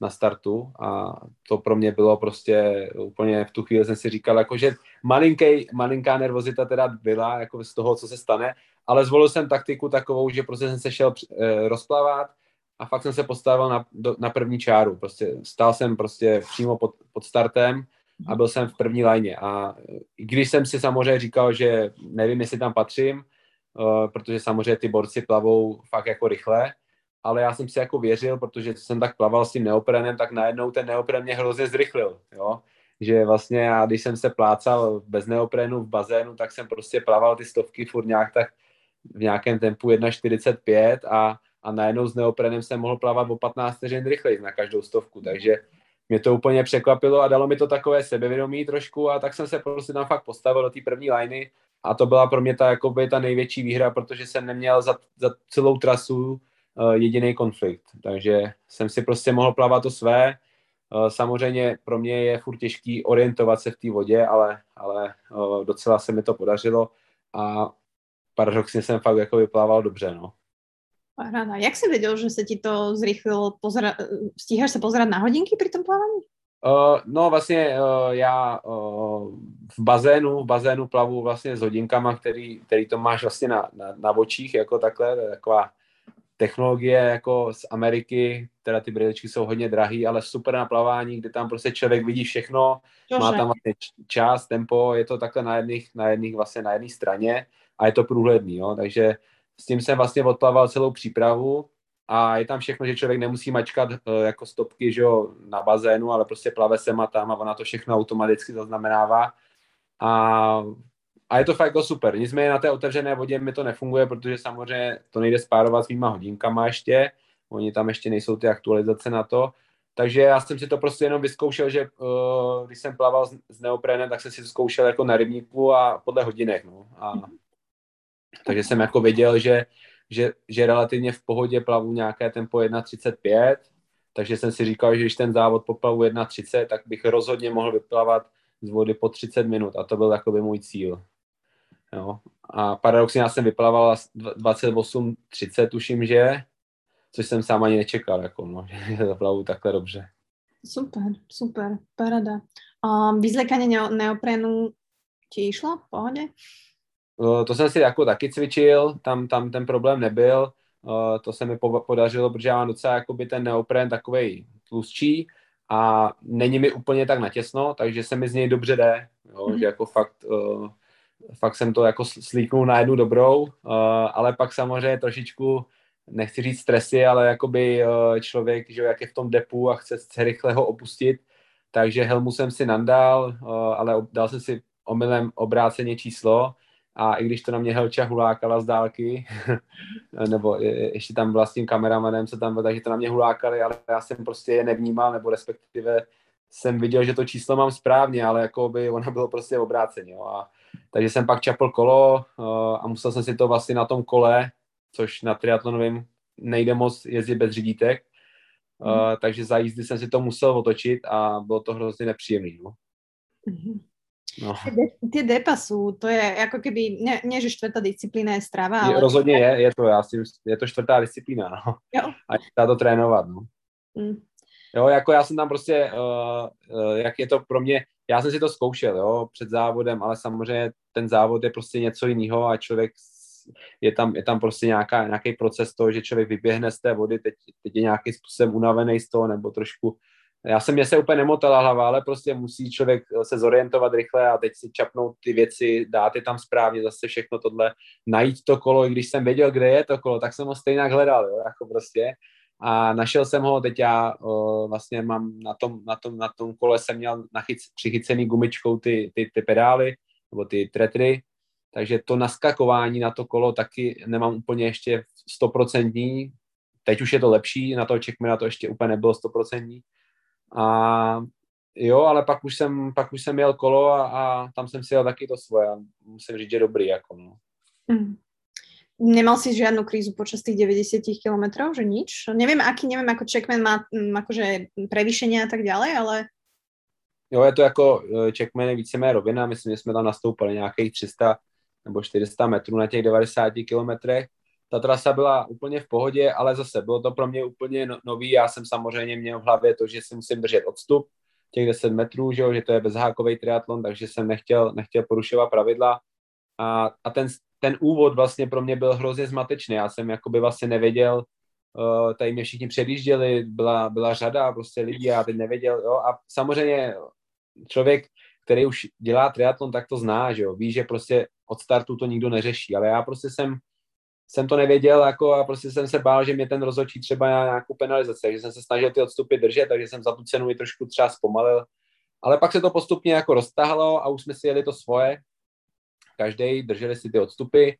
na startu a to pro mě bylo prostě úplně v tu chvíli jsem si říkal, jako že malinký, malinká nervozita teda byla jako z toho, co se stane, ale zvolil jsem taktiku takovou, že prostě jsem se šel e, rozplavat a fakt jsem se postavil na, do, na první čáru. Prostě stál jsem prostě přímo pod, pod startem, a byl jsem v první lajně. A když jsem si samozřejmě říkal, že nevím, jestli tam patřím, uh, protože samozřejmě ty borci plavou fakt jako rychle, ale já jsem si jako věřil, protože jsem tak plaval s tím neoprenem, tak najednou ten neopren mě hrozně zrychlil, jo. Že vlastně já, když jsem se plácal bez neoprenu v bazénu, tak jsem prostě plaval ty stovky furt nějak tak v nějakém tempu 1,45 a, a najednou s neoprenem jsem mohl plavat o 15 vteřin rychleji na každou stovku, takže mě to úplně překvapilo a dalo mi to takové sebevědomí trošku a tak jsem se prostě tam fakt postavil do té první liney a to byla pro mě ta, jakoby, ta největší výhra, protože jsem neměl za, za celou trasu uh, jediný konflikt, takže jsem si prostě mohl plavat to své. Uh, samozřejmě pro mě je furt těžký orientovat se v té vodě, ale, ale uh, docela se mi to podařilo. A paradoxně jsem fakt jako vyplával dobře, no. Paráda. Jak si věděl, že se ti to zrychlilo? Pozera... Stíháš se pozerať na hodinky při tom plavání? Uh, no vlastně uh, já uh, v bazénu, v bazénu plavu vlastně s hodinkama, který, který to máš vlastně na, na, na očích, jako takhle, taková technologie jako z Ameriky, teda ty brýlečky jsou hodně drahý, ale super na plavání, kde tam prostě člověk vidí všechno, Jože. má tam vlastně čas, tempo, je to takhle na jedných, na jedných vlastně na jedné straně a je to průhledný, jo, takže s tím jsem vlastně odplaval celou přípravu a je tam všechno, že člověk nemusí mačkat uh, jako stopky že jo, na bazénu, ale prostě plave sem a tam a ona to všechno automaticky zaznamenává. A, a je to fakt jako super. Nicméně na té otevřené vodě mi to nefunguje, protože samozřejmě to nejde spárovat s mýma hodinkama ještě. Oni tam ještě nejsou ty aktualizace na to. Takže já jsem si to prostě jenom vyzkoušel, že uh, když jsem plaval s, s neoprénem, tak jsem si to zkoušel jako na rybníku a podle hodinek. No. A takže jsem jako věděl, že, že, že relativně v pohodě plavu nějaké tempo 1.35, takže jsem si říkal, že když ten závod poplavu 1.30, tak bych rozhodně mohl vyplavat z vody po 30 minut a to byl jakoby můj cíl. Jo. A paradoxně já jsem vyplaval 28.30, tuším, že, což jsem sám ani nečekal, jako, no, (laughs) že zaplavu takhle dobře. Super, super, parada. A vyzlekanie neoprenu ti išlo v pohodě? Eh, to jsem si jako taky cvičil, tam, tam ten problém nebyl, eh, to se mi podařilo, protože já mám docela jakoby ten neopren takovej tlustší a není mi úplně tak natěsno, takže se mi z něj dobře jde, jo, mm. že jako fakt, uh, fakt jsem to jako slíknul na jednu dobrou, ale pak samozřejmě trošičku, nechci říct stresy, ale jakoby člověk, že jak je v tom depu a chce se rychle ho opustit, takže helmu jsem si nandal, ale dal jsem si omylem obráceně číslo, a i když to na mě Helča hulákala z dálky, (laughs) nebo ještě tam byla s tím kameramanem, co tam byl, takže to na mě hulákali, ale já jsem prostě je nevnímal, nebo respektive jsem viděl, že to číslo mám správně, ale jako by ono bylo prostě obráceně. Jo. A, takže jsem pak čapl kolo uh, a musel jsem si to vlastně na tom kole, což na triatlonovém nejde moc jezdit bez řídítek, uh, mm. takže za jízdy jsem si to musel otočit a bylo to hrozně nepříjemné. No. Mm. No. Tie depa sú, to je ako keby, ne, nie že štvrtá disciplína je strava, ale... Rozhodně je, je to, já si, je to čtvrtá disciplína, no. Jo. A dá to trénovat, no. Mm. Jo, jako já jsem tam prostě, uh, uh, jak je to pro mě, já jsem si to zkoušel, jo, před závodem, ale samozřejmě ten závod je prostě něco jiného a člověk je tam, je tam prostě nějaká, nějaký proces toho, že člověk vyběhne z té vody, teď, teď je nějakým způsobem unavený z toho, nebo trošku já jsem mě se úplně nemotala hlava, ale prostě musí člověk se zorientovat rychle a teď si čapnout ty věci, dát je tam správně, zase všechno tohle, najít to kolo, i když jsem věděl, kde je to kolo, tak jsem ho stejně hledal, jo, jako prostě. A našel jsem ho, teď já o, vlastně mám na tom, na tom, na tom kole jsem měl nachyc, přichycený gumičkou ty, ty, ty pedály, nebo ty tretry, takže to naskakování na to kolo taky nemám úplně ještě stoprocentní, teď už je to lepší, na to na to ještě úplně nebylo stoprocentní, a jo, ale pak už jsem, pak už jsem jel kolo a, a tam jsem si jel taky to svoje a musím říct, že dobrý, jako no. Mm. Nemal si žiadnu krízu počas tých 90 kilometrov, že nič? Neviem, aký, neviem, ako Checkman má m, akože prevýšenie a tak ďalej, ale... Jo, je to jako Checkman je víceméně rovina, myslím, že jsme tam nastoupili nějakých 300 nebo 400 metrů na těch 90 kilometrech ta trasa byla úplně v pohodě, ale zase bylo to pro mě úplně no, nový. Já jsem samozřejmě měl v hlavě to, že si musím držet odstup těch 10 metrů, že, jo, že to je bezhákový triatlon, takže jsem nechtěl, nechtěl porušovat pravidla. A, a ten, ten úvod vlastně pro mě byl hrozně zmatečný. Já jsem jakoby vlastně nevěděl, uh, tady mě všichni předjížděli, byla, byla řada prostě lidí já teď nevěděl, jo, a samozřejmě člověk, který už dělá triatlon, tak to zná, že jo, ví, že prostě od startu to nikdo neřeší, ale já prostě jsem jsem to nevěděl jako a prostě jsem se bál, že mě ten rozhodčí třeba na nějakou penalizaci, takže jsem se snažil ty odstupy držet, takže jsem za tu cenu i trošku třeba zpomalil. Ale pak se to postupně jako roztahlo a už jsme si jeli to svoje. Každý drželi si ty odstupy,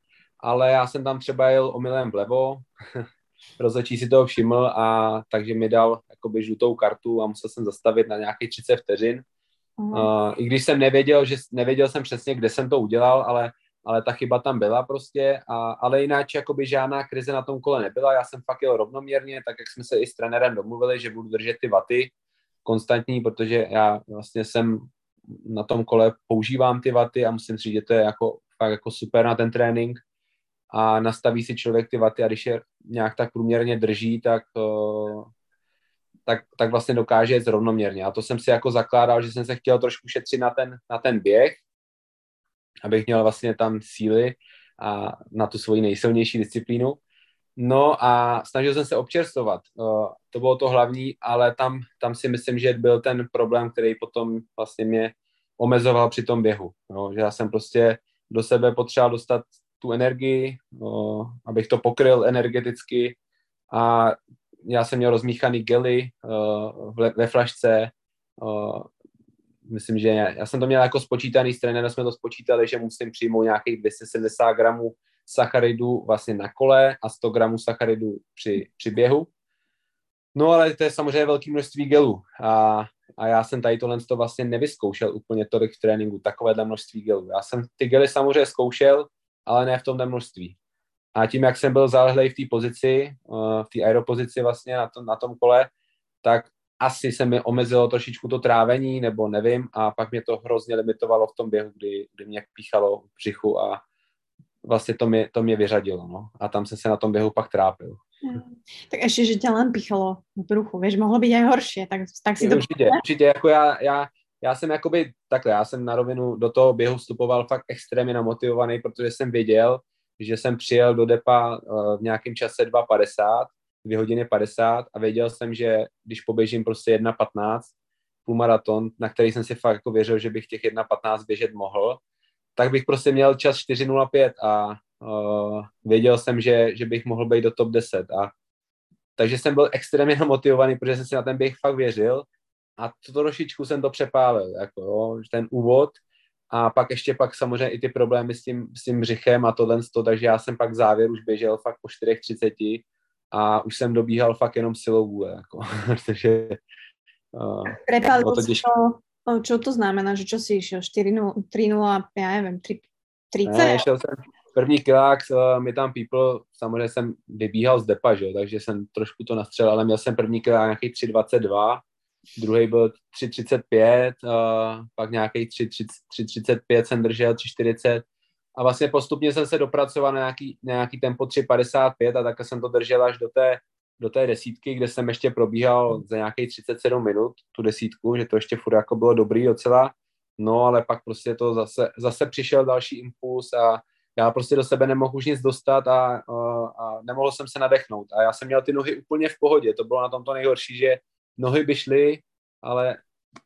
ale já jsem tam třeba jel omylem vlevo, (laughs) rozhodčí si toho všiml a takže mi dal jakoby žlutou kartu a musel jsem zastavit na nějakých 30 vteřin. Uh, I když jsem nevěděl, že nevěděl jsem přesně, kde jsem to udělal, ale ale ta chyba tam byla prostě, a, ale jinak jakoby žádná krize na tom kole nebyla, já jsem fakt jel rovnoměrně, tak jak jsme se i s trenérem domluvili, že budu držet ty vaty konstantní, protože já vlastně jsem na tom kole používám ty vaty a musím říct, že to je jako, fakt jako super na ten trénink. A nastaví si člověk ty vaty a když je nějak tak průměrně drží, tak, uh, tak, tak vlastně dokáže jet rovnoměrně. A to jsem si jako zakládal, že jsem se chtěl trošku šetřit na ten, na ten běh, abych měl vlastně tam síly a na tu svoji nejsilnější disciplínu. No a snažil jsem se občerstvovat. To bylo to hlavní, ale tam, tam si myslím, že byl ten problém, který potom vlastně mě omezoval při tom běhu. No, že já jsem prostě do sebe potřeboval dostat tu energii, no, abych to pokryl energeticky a já jsem měl rozmíchaný gely uh, ve flašce, uh, myslím, že já jsem to měl jako spočítaný, s trenérem jsme to spočítali, že musím přijmout nějakých 270 gramů sacharidů vlastně na kole a 100 gramů sacharidů při, při běhu. No ale to je samozřejmě velké množství gelů a, a já jsem tady tohle to vlastně nevyzkoušel úplně tolik v tréninku, takovéhle množství gelů. Já jsem ty gely samozřejmě zkoušel, ale ne v tomhle množství. A tím, jak jsem byl zálehlej v té pozici, eh, v té aeropozici vlastně na tom, na tom kole, tak asi se mi omezilo trošičku to trávení, nebo nevím, a pak mě to hrozně limitovalo v tom běhu, kdy, kdy mě píchalo v břichu a vlastně to mě, to mě vyřadilo, no. A tam jsem se na tom běhu pak trápil. Hmm. Tak ještě, že tě len píchalo v bruchu, víš, mohlo být i horší, tak, tak si to... Určitě, určitě, jako já, já, já jsem jakoby, takhle, já jsem na rovinu do toho běhu vstupoval fakt extrémně namotivovaný, protože jsem věděl, že jsem přijel do depa uh, v nějakém čase 2.50 2 hodiny 50 a věděl jsem, že když poběžím prostě 1.15 půlmaraton, na který jsem si fakt jako věřil, že bych těch 1.15 běžet mohl, tak bych prostě měl čas 4.05 a uh, věděl jsem, že, že bych mohl být do top 10 a takže jsem byl extrémně (laughs) motivovaný, protože jsem si na ten běh fakt věřil a to trošičku jsem to přepálil, jako jo, ten úvod. A pak ještě pak samozřejmě i ty problémy s tím, s tím břichem a tohle, takže já jsem pak závěr už běžel fakt po 4.30 a už jsem dobíhal fakt jenom silou vůle, jako, protože uh, Prepálil to těžké. To, čo to znamená, že čo si išiel? 4-0, 3-0, já nevím, 30? Ne, šel jsem, první kilák uh, mi tam people, samozřejmě jsem vybíhal z depa, že? takže jsem trošku to nastřelil, ale měl jsem první kilák nějaký 3.22, druhý byl 3.35, uh, pak nějaký 3.35 jsem držel, 3.40 a vlastně postupně jsem se dopracoval na nějaký, na nějaký tempo 3.55 a takhle jsem to držel až do té, do té desítky, kde jsem ještě probíhal za nějakých 37 minut tu desítku, že to ještě furt jako bylo dobrý docela, no ale pak prostě to zase, zase přišel další impuls a já prostě do sebe nemohl už nic dostat a, a, a nemohl jsem se nadechnout. A já jsem měl ty nohy úplně v pohodě, to bylo na tom to nejhorší, že nohy by šly, ale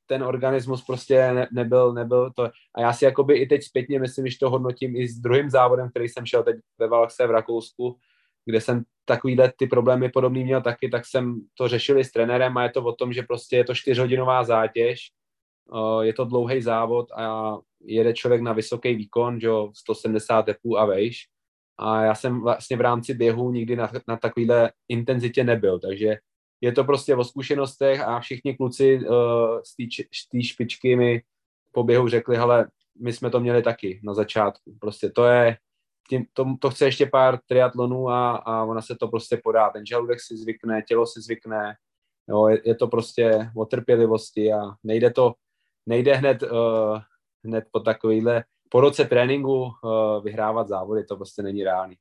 ten organismus prostě ne, nebyl, nebyl to. A já si jakoby i teď zpětně myslím, že to hodnotím i s druhým závodem, který jsem šel teď ve Valkse v Rakousku, kde jsem takovýhle ty problémy podobný měl taky, tak jsem to řešil i s trenérem a je to o tom, že prostě je to čtyřhodinová zátěž, je to dlouhý závod a jede člověk na vysoký výkon, že 170 tepů a vejš. A já jsem vlastně v rámci běhu nikdy na, na takovýhle intenzitě nebyl, takže je to prostě o zkušenostech a všichni kluci uh, z té špičky mi po běhu řekli, hele, my jsme to měli taky na začátku. Prostě to je, tím, to, to chce ještě pár triatlonů a, a ona se to prostě podá. Ten žaludek si zvykne, tělo si zvykne, jo, je, je to prostě o trpělivosti a nejde to, nejde hned, uh, hned po takovýhle, po roce tréninku uh, vyhrávat závody, to prostě není reálný.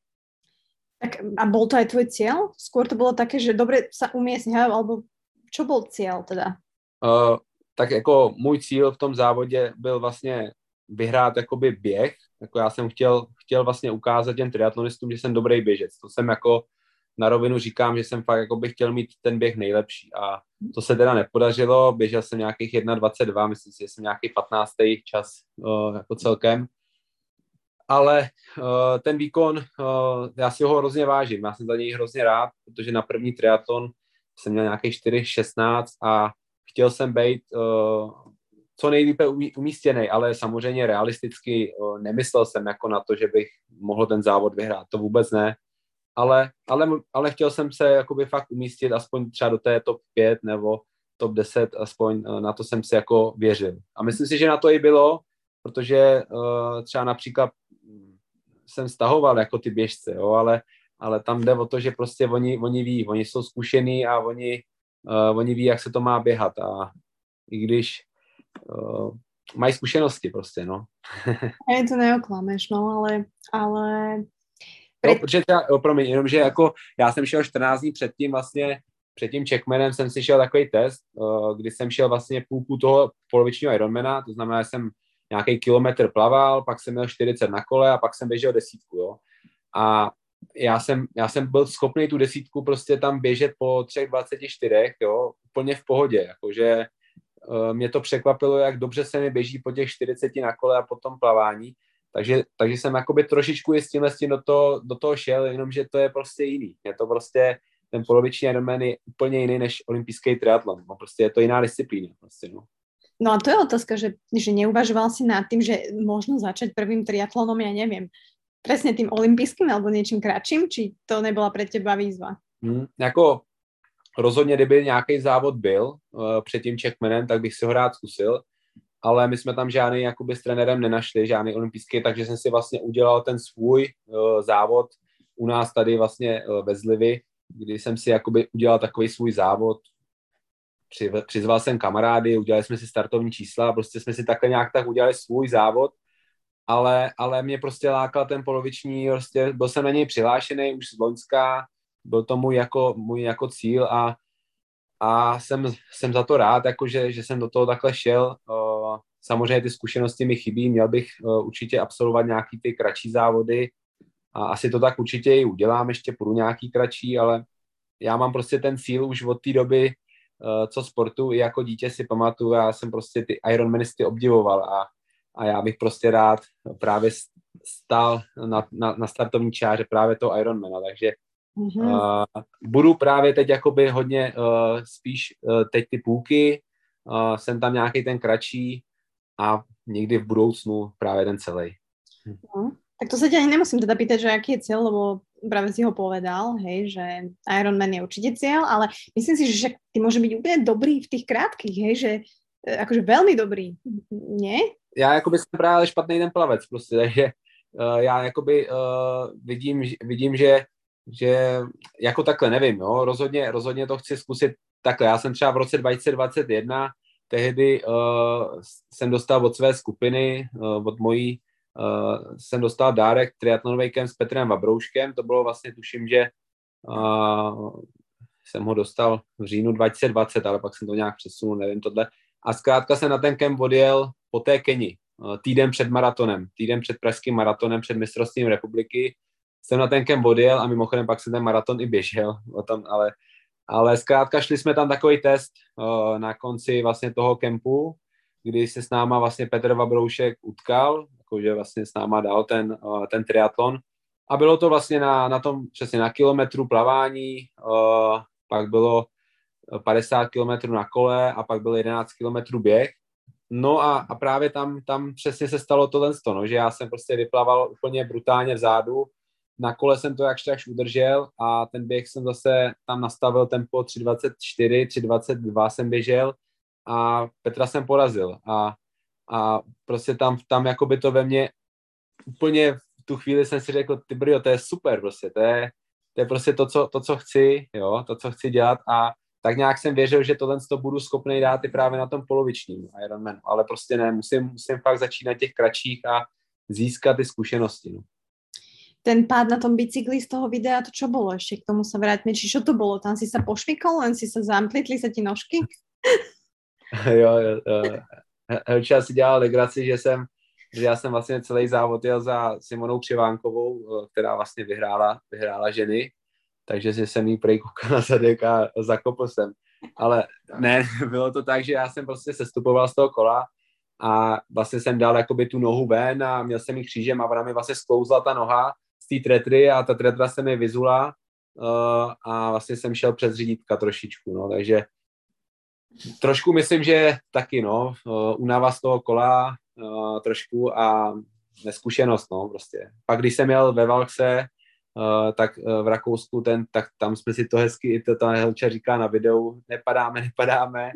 Tak a bol to aj tvoj cieľ? Skôr to bolo také, že dobre sa umiestniť, alebo čo bol cieľ teda? Uh, tak jako můj cíl v tom závodě byl vlastně vyhrát jakoby běh. Jako já jsem chtěl, chtěl vlastně ukázat těm triatlonistům, že jsem dobrý běžec. To jsem jako na rovinu říkám, že jsem fakt jako bych chtěl mít ten běh nejlepší a to se teda nepodařilo, běžel jsem nějakých 1.22, myslím si, že jsem nějaký 15. čas uh, jako celkem, ale uh, ten výkon, uh, já si ho hrozně vážím, já jsem za něj hrozně rád, protože na první triatlon jsem měl nějaký 4.16 a chtěl jsem být uh, co nejlépe umí, umístěný, ale samozřejmě realisticky nemyslel jsem jako na to, že bych mohl ten závod vyhrát, to vůbec ne, ale, ale, ale chtěl jsem se jakoby fakt umístit aspoň třeba do té top 5 nebo top 10, aspoň na to jsem si jako věřil. A myslím si, že na to i bylo, protože uh, třeba například jsem stahoval jako ty běžce, jo, ale, ale tam jde o to, že prostě oni, oni ví, oni jsou zkušení a oni, uh, oni ví, jak se to má běhat a i když uh, mají zkušenosti prostě, no. (laughs) Je to neoklameš, no, ale, ale... No, protože třeba, jo, promiň, jenom, že jako já jsem šel 14 dní předtím vlastně, před tím checkmanem jsem si šel takový test, uh, kdy jsem šel vlastně půlku toho polovičního Ironmana, to znamená, že jsem nějaký kilometr plaval, pak jsem měl 40 na kole a pak jsem běžel desítku, jo. A já jsem, já jsem byl schopný tu desítku prostě tam běžet po 3.24, jo, úplně v pohodě, jakože uh, mě to překvapilo, jak dobře se mi běží po těch 40 na kole a potom plavání, takže, takže jsem jakoby trošičku i s s tím do toho, do toho šel, jenomže to je prostě jiný. Je to prostě, ten poloviční Ironman je úplně jiný než olympijský triatlon. No, prostě je to jiná disciplína. Prostě, no. No a to je otázka, že, že neuvažoval si nad tým, že možno začať prvým triatlonom, ja neviem, presne tým olympijským alebo niečím kratším, či to nebyla pre teba výzva? Hmm, jako rozhodně, kdyby nějaký závod byl uh, před tím checkmanem, tak bych si ho rád zkusil, ale my jsme tam žádný jakoby s trenérem nenašli, žádný olympijský, takže jsem si vlastně udělal ten svůj uh, závod u nás tady vlastně uh, ve Zlivi, kdy jsem si jakoby udělal takový svůj závod, při, přizval jsem kamarády, udělali jsme si startovní čísla, prostě jsme si takhle nějak tak udělali svůj závod, ale, ale mě prostě lákal ten poloviční, prostě byl jsem na něj přihlášený už z Loňska, byl to můj jako, můj jako cíl a, a jsem, jsem za to rád, jakože, že jsem do toho takhle šel. Samozřejmě ty zkušenosti mi chybí, měl bych určitě absolvovat nějaký ty kratší závody a asi to tak určitě i udělám, ještě půjdu nějaký kratší, ale já mám prostě ten cíl už od té doby, co sportu, i jako dítě si pamatuju, já jsem prostě ty Ironmanisty obdivoval a, a já bych prostě rád právě stál na, na, na startovní čáře právě toho Ironmana, takže mm-hmm. uh, budu právě teď jakoby hodně uh, spíš uh, teď ty půlky, uh, jsem tam nějaký ten kratší a někdy v budoucnu právě ten celý. No, tak to sa ťa ani nemusím teda pýtať, že aký je cieľ, lebo práve si ho povedal, hej, že Ironman je určite cieľ, ale myslím si, že ty môže byť úplne dobrý v tých krátkých, hej, že e, akože veľmi dobrý, nie? Já jakoby jsem právě špatný ten plavec prostě, takže uh, já jakoby uh, vidím, vidím, že, že jako takhle nevím, jo, rozhodně, rozhodně to chci zkusit takhle. Já jsem třeba v roce 2021 tehdy uh, jsem dostal od své skupiny, uh, od mojí uh, jsem dostal dárek triatlonový kemp s Petrem Vabrouškem, to bylo vlastně, tuším, že uh, jsem ho dostal v říjnu 2020, ale pak jsem to nějak přesunul, nevím tohle. A zkrátka jsem na ten kemp odjel po té Keni, uh, týden před maratonem, týden před pražským maratonem, před mistrovstvím republiky, jsem na ten kemp odjel a mimochodem pak jsem ten maraton i běžel, o tom, ale, ale zkrátka šli jsme tam takový test uh, na konci vlastně toho kempu, kdy se s náma vlastně Petr Vabroušek utkal, jakože vlastně s náma dal ten, uh, ten triatlon. A bylo to vlastně na, na tom přesně na kilometru plavání, uh, pak bylo 50 kilometrů na kole a pak byl 11 kilometrů běh. No a, a právě tam, tam přesně se stalo tohle, no, že já jsem prostě vyplaval úplně brutálně vzadu, na kole jsem to jakž takž udržel a ten běh jsem zase tam nastavil tempo 3.24, 3.22 jsem běžel a Petra jsem porazil a a prostě tam, tam jako by to ve mně úplně v tu chvíli jsem si řekl, ty brio, to je super prostě, to je, to je prostě to co, to, co chci, jo, to, co chci dělat a tak nějak jsem věřil, že tohle to budu schopný dát i právě na tom polovičním Ironmanu, ale prostě ne, musím, musím fakt začít na těch kratších a získat ty zkušenosti. No. Ten pád na tom bicykli z toho videa, to čo bolo? Ešte k tomu sa vráťme. Či čo to bolo? Tam si sa pošvikol, len si sa zamplitli sa ti nožky? (laughs) (laughs) jo, jo, jo. Si dělal legraci, že jsem že já jsem vlastně celý závod jel za Simonou Přivánkovou, eh, která vlastně vyhrála, vyhrála ženy, takže si jsem jí prej na zadek a zakopl jsem. Ale ne, (laughs) bylo to tak, že já jsem prostě sestupoval z toho kola a vlastně jsem dal jakoby tu nohu ven a měl jsem ji křížem a ona mi vlastně sklouzla ta noha z té tretry a ta tretra se mi vyzula uh, a vlastně jsem šel přes řídítka trošičku, no, takže trošku myslím, že taky, no, uh, unava z toho kola uh, trošku a neskušenost, no, prostě. Pak když jsem jel ve Valkse, Uh, tak uh, v Rakousku, ten, tak tam jsme si to hezky, i to ta Helča říká na videu, nepadáme, nepadáme.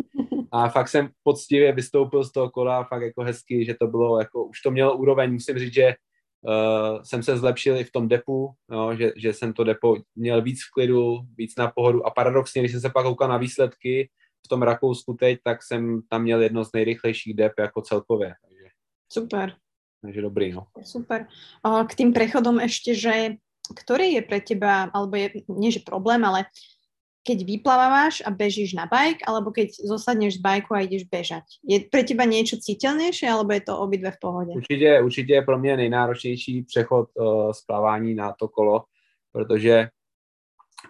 A fakt jsem poctivě vystoupil z toho kola, fakt jako hezky, že to bylo, jako, už to mělo úroveň, musím říct, že uh, jsem se zlepšil i v tom depu, no, že, že jsem to depo měl víc v klidu, víc na pohodu a paradoxně, když jsem se pak koukal na výsledky v tom Rakousku teď, tak jsem tam měl jedno z nejrychlejších dep jako celkově. Takže, Super. Takže dobrý, no. Super. K tým prechodom ešte, že ktorý je pre teba, alebo je, nie že problém, ale keď vyplávaš a bežíš na bajk, alebo keď zosadneš z bajku a ideš bežať. Je pre teba niečo citeľnejšie, alebo je to obidve v pohode? Určitě, určitě je pro mě nejnáročnější přechod uh, z plavání na to kolo, protože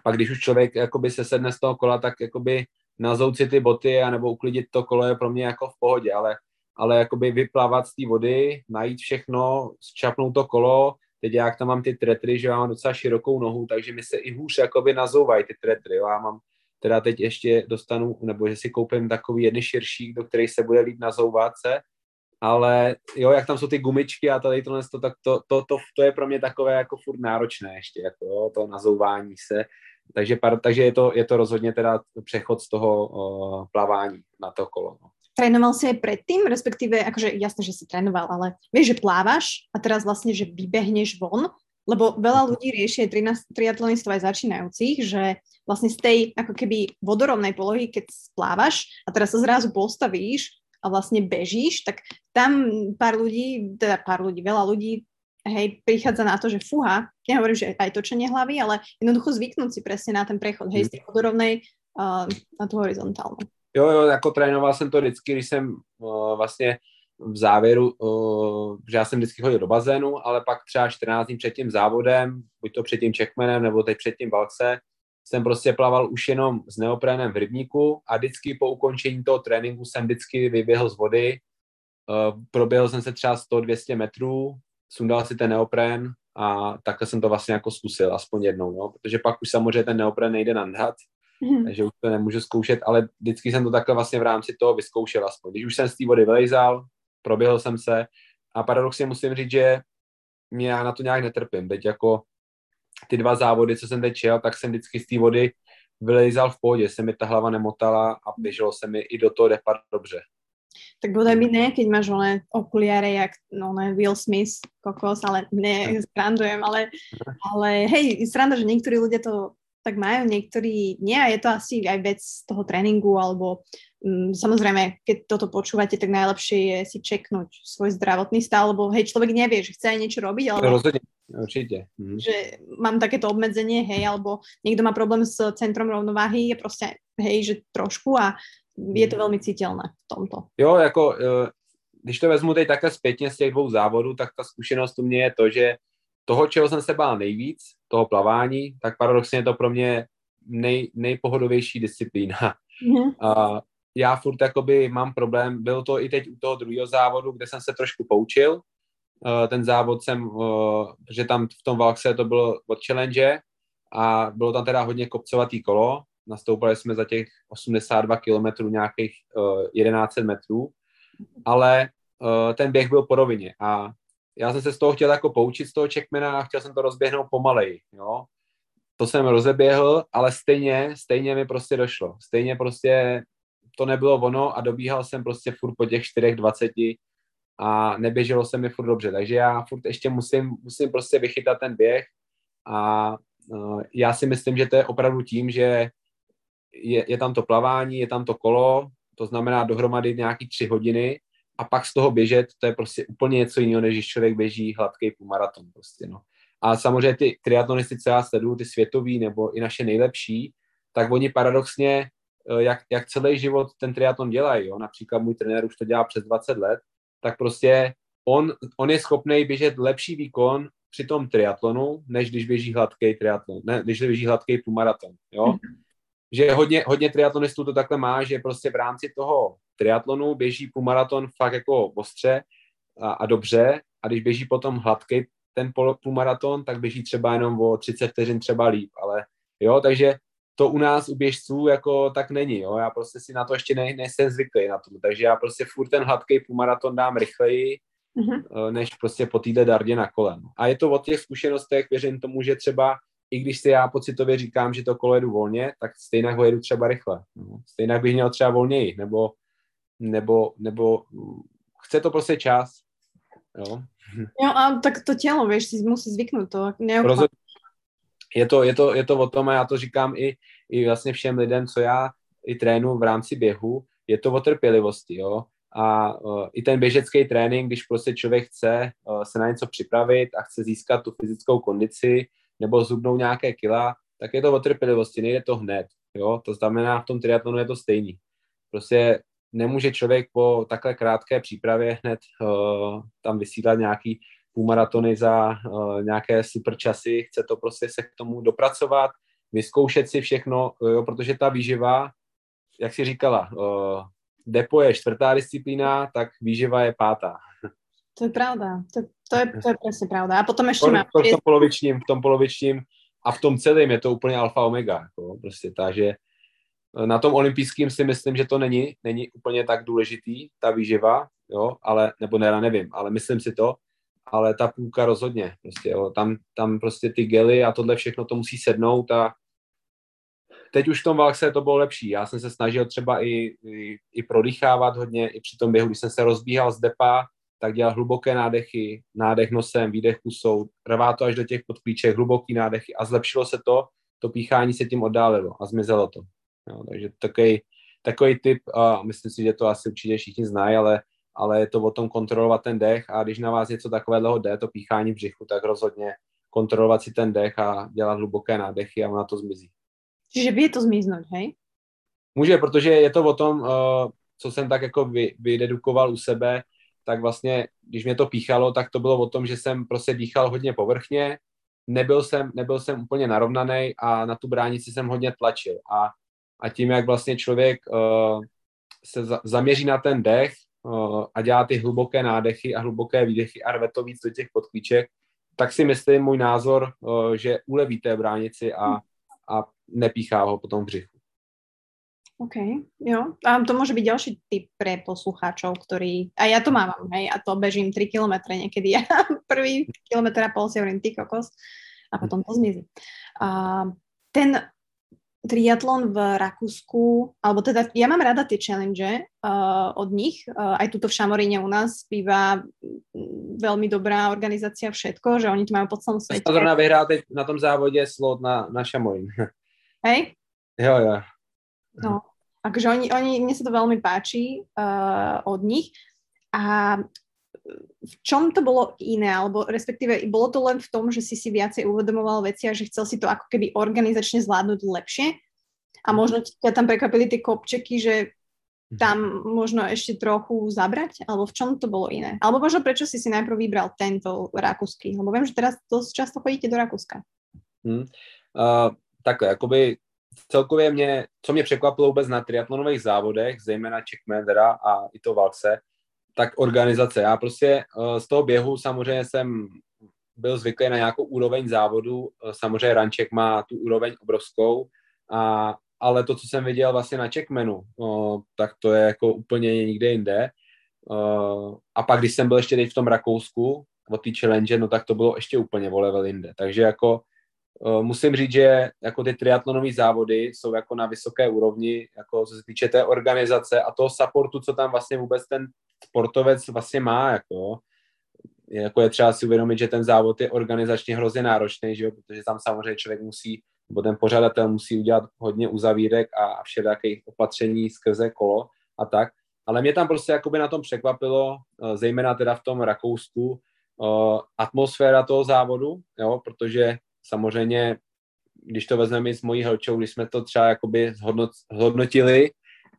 pak když už člověk jakoby se sedne z toho kola, tak jakoby nazouci si ty boty anebo uklidit to kolo je pro mě jako v pohodě, ale, ale jakoby vyplavat z té vody, najít všechno, zčapnout to kolo, teď jak tam mám ty tretry, že já mám docela širokou nohu, takže mi se i hůř jakoby nazouvají ty tretry, jo? já mám teda teď ještě dostanu, nebo že si koupím takový jedny širší, do kterých se bude líp nazouvat se, ale jo, jak tam jsou ty gumičky a tady tohle, to, tak to, to, to, to, je pro mě takové jako furt náročné ještě, jako jo, to nazouvání se, takže, takže je, to, je to rozhodně teda přechod z toho uh, plavání na to kolo. No. Trénoval si aj predtým, respektíve, akože jasné, že si trénoval, ale vieš, že plávaš a teraz vlastne, že vybehneš von, lebo veľa mhm. ľudí rieši aj triatlonistov aj začínajúcich, že vlastne z tej ako keby vodorovnej polohy, keď splávaš a teraz sa zrazu postavíš a vlastne bežíš, tak tam pár ľudí, teda pár ľudí, veľa ľudí hej, prichádza na to, že fúha, nehovorím, že aj točenie hlavy, ale jednoducho zvyknúť si presne na ten prechod, hej, z tej mhm. vodorovnej uh, na tú horizontálnu. Jo, jo, jako trénoval jsem to vždycky, když jsem uh, vlastně v závěru, uh, že já jsem vždycky chodil do bazénu, ale pak třeba 14 dní před tím závodem, buď to před tím Checkmanem, nebo teď před tím Valce, jsem prostě plaval už jenom s neoprénem v rybníku a vždycky po ukončení toho tréninku jsem vždycky vyběhl z vody, uh, proběhl jsem se třeba 100-200 metrů, sundal si ten neoprén a takhle jsem to vlastně jako zkusil, aspoň jednou, no, protože pak už samozřejmě ten neoprén nejde nandat, mm. takže už to nemůžu zkoušet, ale vždycky jsem to takhle vlastně v rámci toho vyzkoušel aspoň. Když už jsem z té vody vylejzal, proběhl jsem se a paradoxně musím říct, že mě já na to nějak netrpím. Teď jako ty dva závody, co jsem teď čel, tak jsem vždycky z té vody vylejzal v pohodě, se mi ta hlava nemotala a běželo se mi i do toho depa dobře. Tak bodaj by ne, keď máš oné okuliare, jak no, ne, Will Smith, kokos, ale ne, strandujem, ale, ale hej, sranda, že niektorí ľudia to tak majú, niektorí nie a je to asi aj vec toho tréningu alebo um, samozrejme, keď toto počúvate, tak najlepšie je si čeknúť svoj zdravotný stav, lebo hej, človek nevie, že chce aj niečo robiť, ale... Rozhodne, určite. Mhm. Že mám takéto obmedzenie, hej, alebo niekto má problém s centrom rovnováhy, je proste, hej, že trošku a je to mhm. veľmi citeľné v tomto. Jo, jako, eh, když to vezmu teď takhle zpětně z těch dvou závodů, tak ta zkušenost u mě je to, že toho, čeho jsem se bál nejvíc, toho plavání, tak paradoxně je to pro mě nej, nejpohodovější disciplína. Mm-hmm. A já furt jakoby mám problém, byl to i teď u toho druhého závodu, kde jsem se trošku poučil. Ten závod jsem, že tam v tom Valkse to bylo od challenge a bylo tam teda hodně kopcovatý kolo, nastoupili jsme za těch 82 km nějakých 1100 metrů, ale ten běh byl po rovině a já jsem se z toho chtěl jako poučit z toho checkmana a chtěl jsem to rozběhnout pomalej, jo. To jsem rozeběhl, ale stejně, stejně mi prostě došlo. Stejně prostě to nebylo ono a dobíhal jsem prostě furt po těch 4.20 a neběželo se mi furt dobře. Takže já furt ještě musím, musím prostě vychytat ten běh a uh, já si myslím, že to je opravdu tím, že je, je tam to plavání, je tam to kolo, to znamená dohromady nějaký tři hodiny a pak z toho běžet, to je prostě úplně něco jiného, než když člověk běží hladký maraton prostě, no. A samozřejmě ty triatlonisty, co já ty světový nebo i naše nejlepší, tak oni paradoxně, eh, jak, jak celý život ten triatlon dělají, jo. například můj trenér už to dělá přes 20 let, tak prostě on, on je schopný běžet lepší výkon při tom triatlonu, než když běží hladký triatlon, ne, když běží hladký půlmaraton, jo. Mm-hmm. Že hodně, hodně triatlonistů to takhle má, že prostě v rámci toho triatlonu běží půlmaraton fakt jako ostře a, a dobře a když běží potom hladký ten půlmaraton, tak běží třeba jenom o 30 vteřin třeba líp, ale jo, takže to u nás u běžců jako tak není, jo, já prostě si na to ještě ne, nejsem zvyklý na to, takže já prostě furt ten hladký půlmaraton dám rychleji, mm-hmm. než prostě po týdne dardě na kolem. A je to o těch zkušenostech, věřím tomu, že třeba i když si já pocitově říkám, že to kolo jedu volně, tak stejně ho jedu třeba rychle. No. Stejně bych měl třeba volněji, nebo, nebo, nebo chce to prostě čas. Jo. (laughs) Jo, a tak to tělo, víš, si musí zvyknout to. Je to, je, to, je to o tom, a já to říkám i, i vlastně všem lidem, co já i trénu v rámci běhu, je to o trpělivosti, jo. A uh, i ten běžecký trénink, když prostě člověk chce uh, se na něco připravit a chce získat tu fyzickou kondici nebo zhubnout nějaké kila, tak je to o trpělivosti, nejde to hned, jo. To znamená, v tom triatlonu je to stejný. Prostě nemůže člověk po takhle krátké přípravě hned uh, tam vysílat nějaký půlmaratony za uh, nějaké super časy, chce to prostě se k tomu dopracovat, vyzkoušet si všechno, jo, protože ta výživa, jak si říkala, uh, depo je čtvrtá disciplína, tak výživa je pátá. To je pravda, to, to, je, to je přesně pravda. A potom ještě má... V tom polovičním, v tom polovičním a v tom celém je to úplně alfa omega, jako prostě, takže na tom olympijském si myslím, že to není, není úplně tak důležitý, ta výživa, jo, ale, nebo ne, nevím, ale myslím si to, ale ta půlka rozhodně, prostě, jo, tam, tam prostě ty gely a tohle všechno to musí sednout a teď už v tom valkse to bylo lepší. Já jsem se snažil třeba i, i, i prodýchávat hodně, i při tom běhu, když jsem se rozbíhal z depa, tak dělal hluboké nádechy, nádech nosem, výdech pusou, rvá to až do těch podklíček, hluboký nádechy a zlepšilo se to, to píchání se tím oddálilo a zmizelo to. Jo, takže takový, takový typ, a myslím si, že to asi určitě všichni znají, ale, ale je to o tom kontrolovat ten dech a když na vás něco takového jde, to píchání v břichu, tak rozhodně kontrolovat si ten dech a dělat hluboké nádechy a ona to zmizí. Čiže by to zmiznout, hej? Může, protože je to o tom, uh, co jsem tak jako vy, vydedukoval u sebe, tak vlastně, když mě to píchalo, tak to bylo o tom, že jsem prostě dýchal hodně povrchně, nebyl jsem, nebyl jsem úplně narovnaný a na tu bránici jsem hodně tlačil. A a tím, jak vlastně člověk uh, se za, zaměří na ten dech uh, a dělá ty hluboké nádechy a hluboké výdechy a rve to víc do těch podklíček, tak si myslím, můj názor, uh, že uleví té bránici a, a nepíchá ho potom v břichu. OK, jo. A to môže byť ďalší tip pre poslucháčov, ktorí... A ja to mám, hej, a to bežím 3 km niekedy. (laughs) Ja prvý kilometr a pol si hovorím, ty kokos, a potom to zmizí. A ten triatlon v Rakúsku, alebo teda ja mám rada tie challenge uh, od nich, uh, aj tuto v Šamoríne u nás býva mm, veľmi dobrá organizácia všetko, že oni to majú po celom svete. Zrovna vyhrál teď na tom závodě slot na, na Šamorín. Hej? Jo, jo. No, takže oni, oni, mne sa to veľmi páči uh, od nich a v čom to bolo iné, alebo respektíve bolo to len v tom, že si si viacej uvedomoval veci a že chcel si to ako keby organizačne zvládnuť lepšie a možno ťa tam prekvapili tie kopčeky, že mhm. tam možno ešte trochu zabrať, alebo v čom to bolo iné? Alebo možno prečo si si najprv vybral tento rakúsky? Lebo viem, že teraz dosť často chodíte do Rakúska. Hmm. Uh, takhle, jakoby celkově mě, co mě překvapilo vůbec na triatlonových závodech, zejména Czech teda a i to Valse, tak organizace. Já prostě uh, z toho běhu samozřejmě jsem byl zvyklý na nějakou úroveň závodu. Uh, samozřejmě Ranček má tu úroveň obrovskou, a, ale to, co jsem viděl vlastně na Checkmanu, uh, tak to je jako úplně někde jinde. A pak, když jsem byl ještě teď v tom Rakousku, o té challenge, no tak to bylo ještě úplně o level jinde. Takže jako musím říct, že jako ty triatlonové závody jsou jako na vysoké úrovni, jako co se týče té organizace a toho supportu, co tam vlastně vůbec ten sportovec vlastně má, jako, jako je třeba si uvědomit, že ten závod je organizačně hrozně náročný, že jo? protože tam samozřejmě člověk musí, nebo ten pořadatel musí udělat hodně uzavírek a všelijakých opatření skrze kolo a tak. Ale mě tam prostě jakoby na tom překvapilo, eh, zejména teda v tom Rakousku, eh, atmosféra toho závodu, jo? protože samozřejmě, když to vezmeme s mojí helčou, když jsme to třeba jakoby zhodnotili,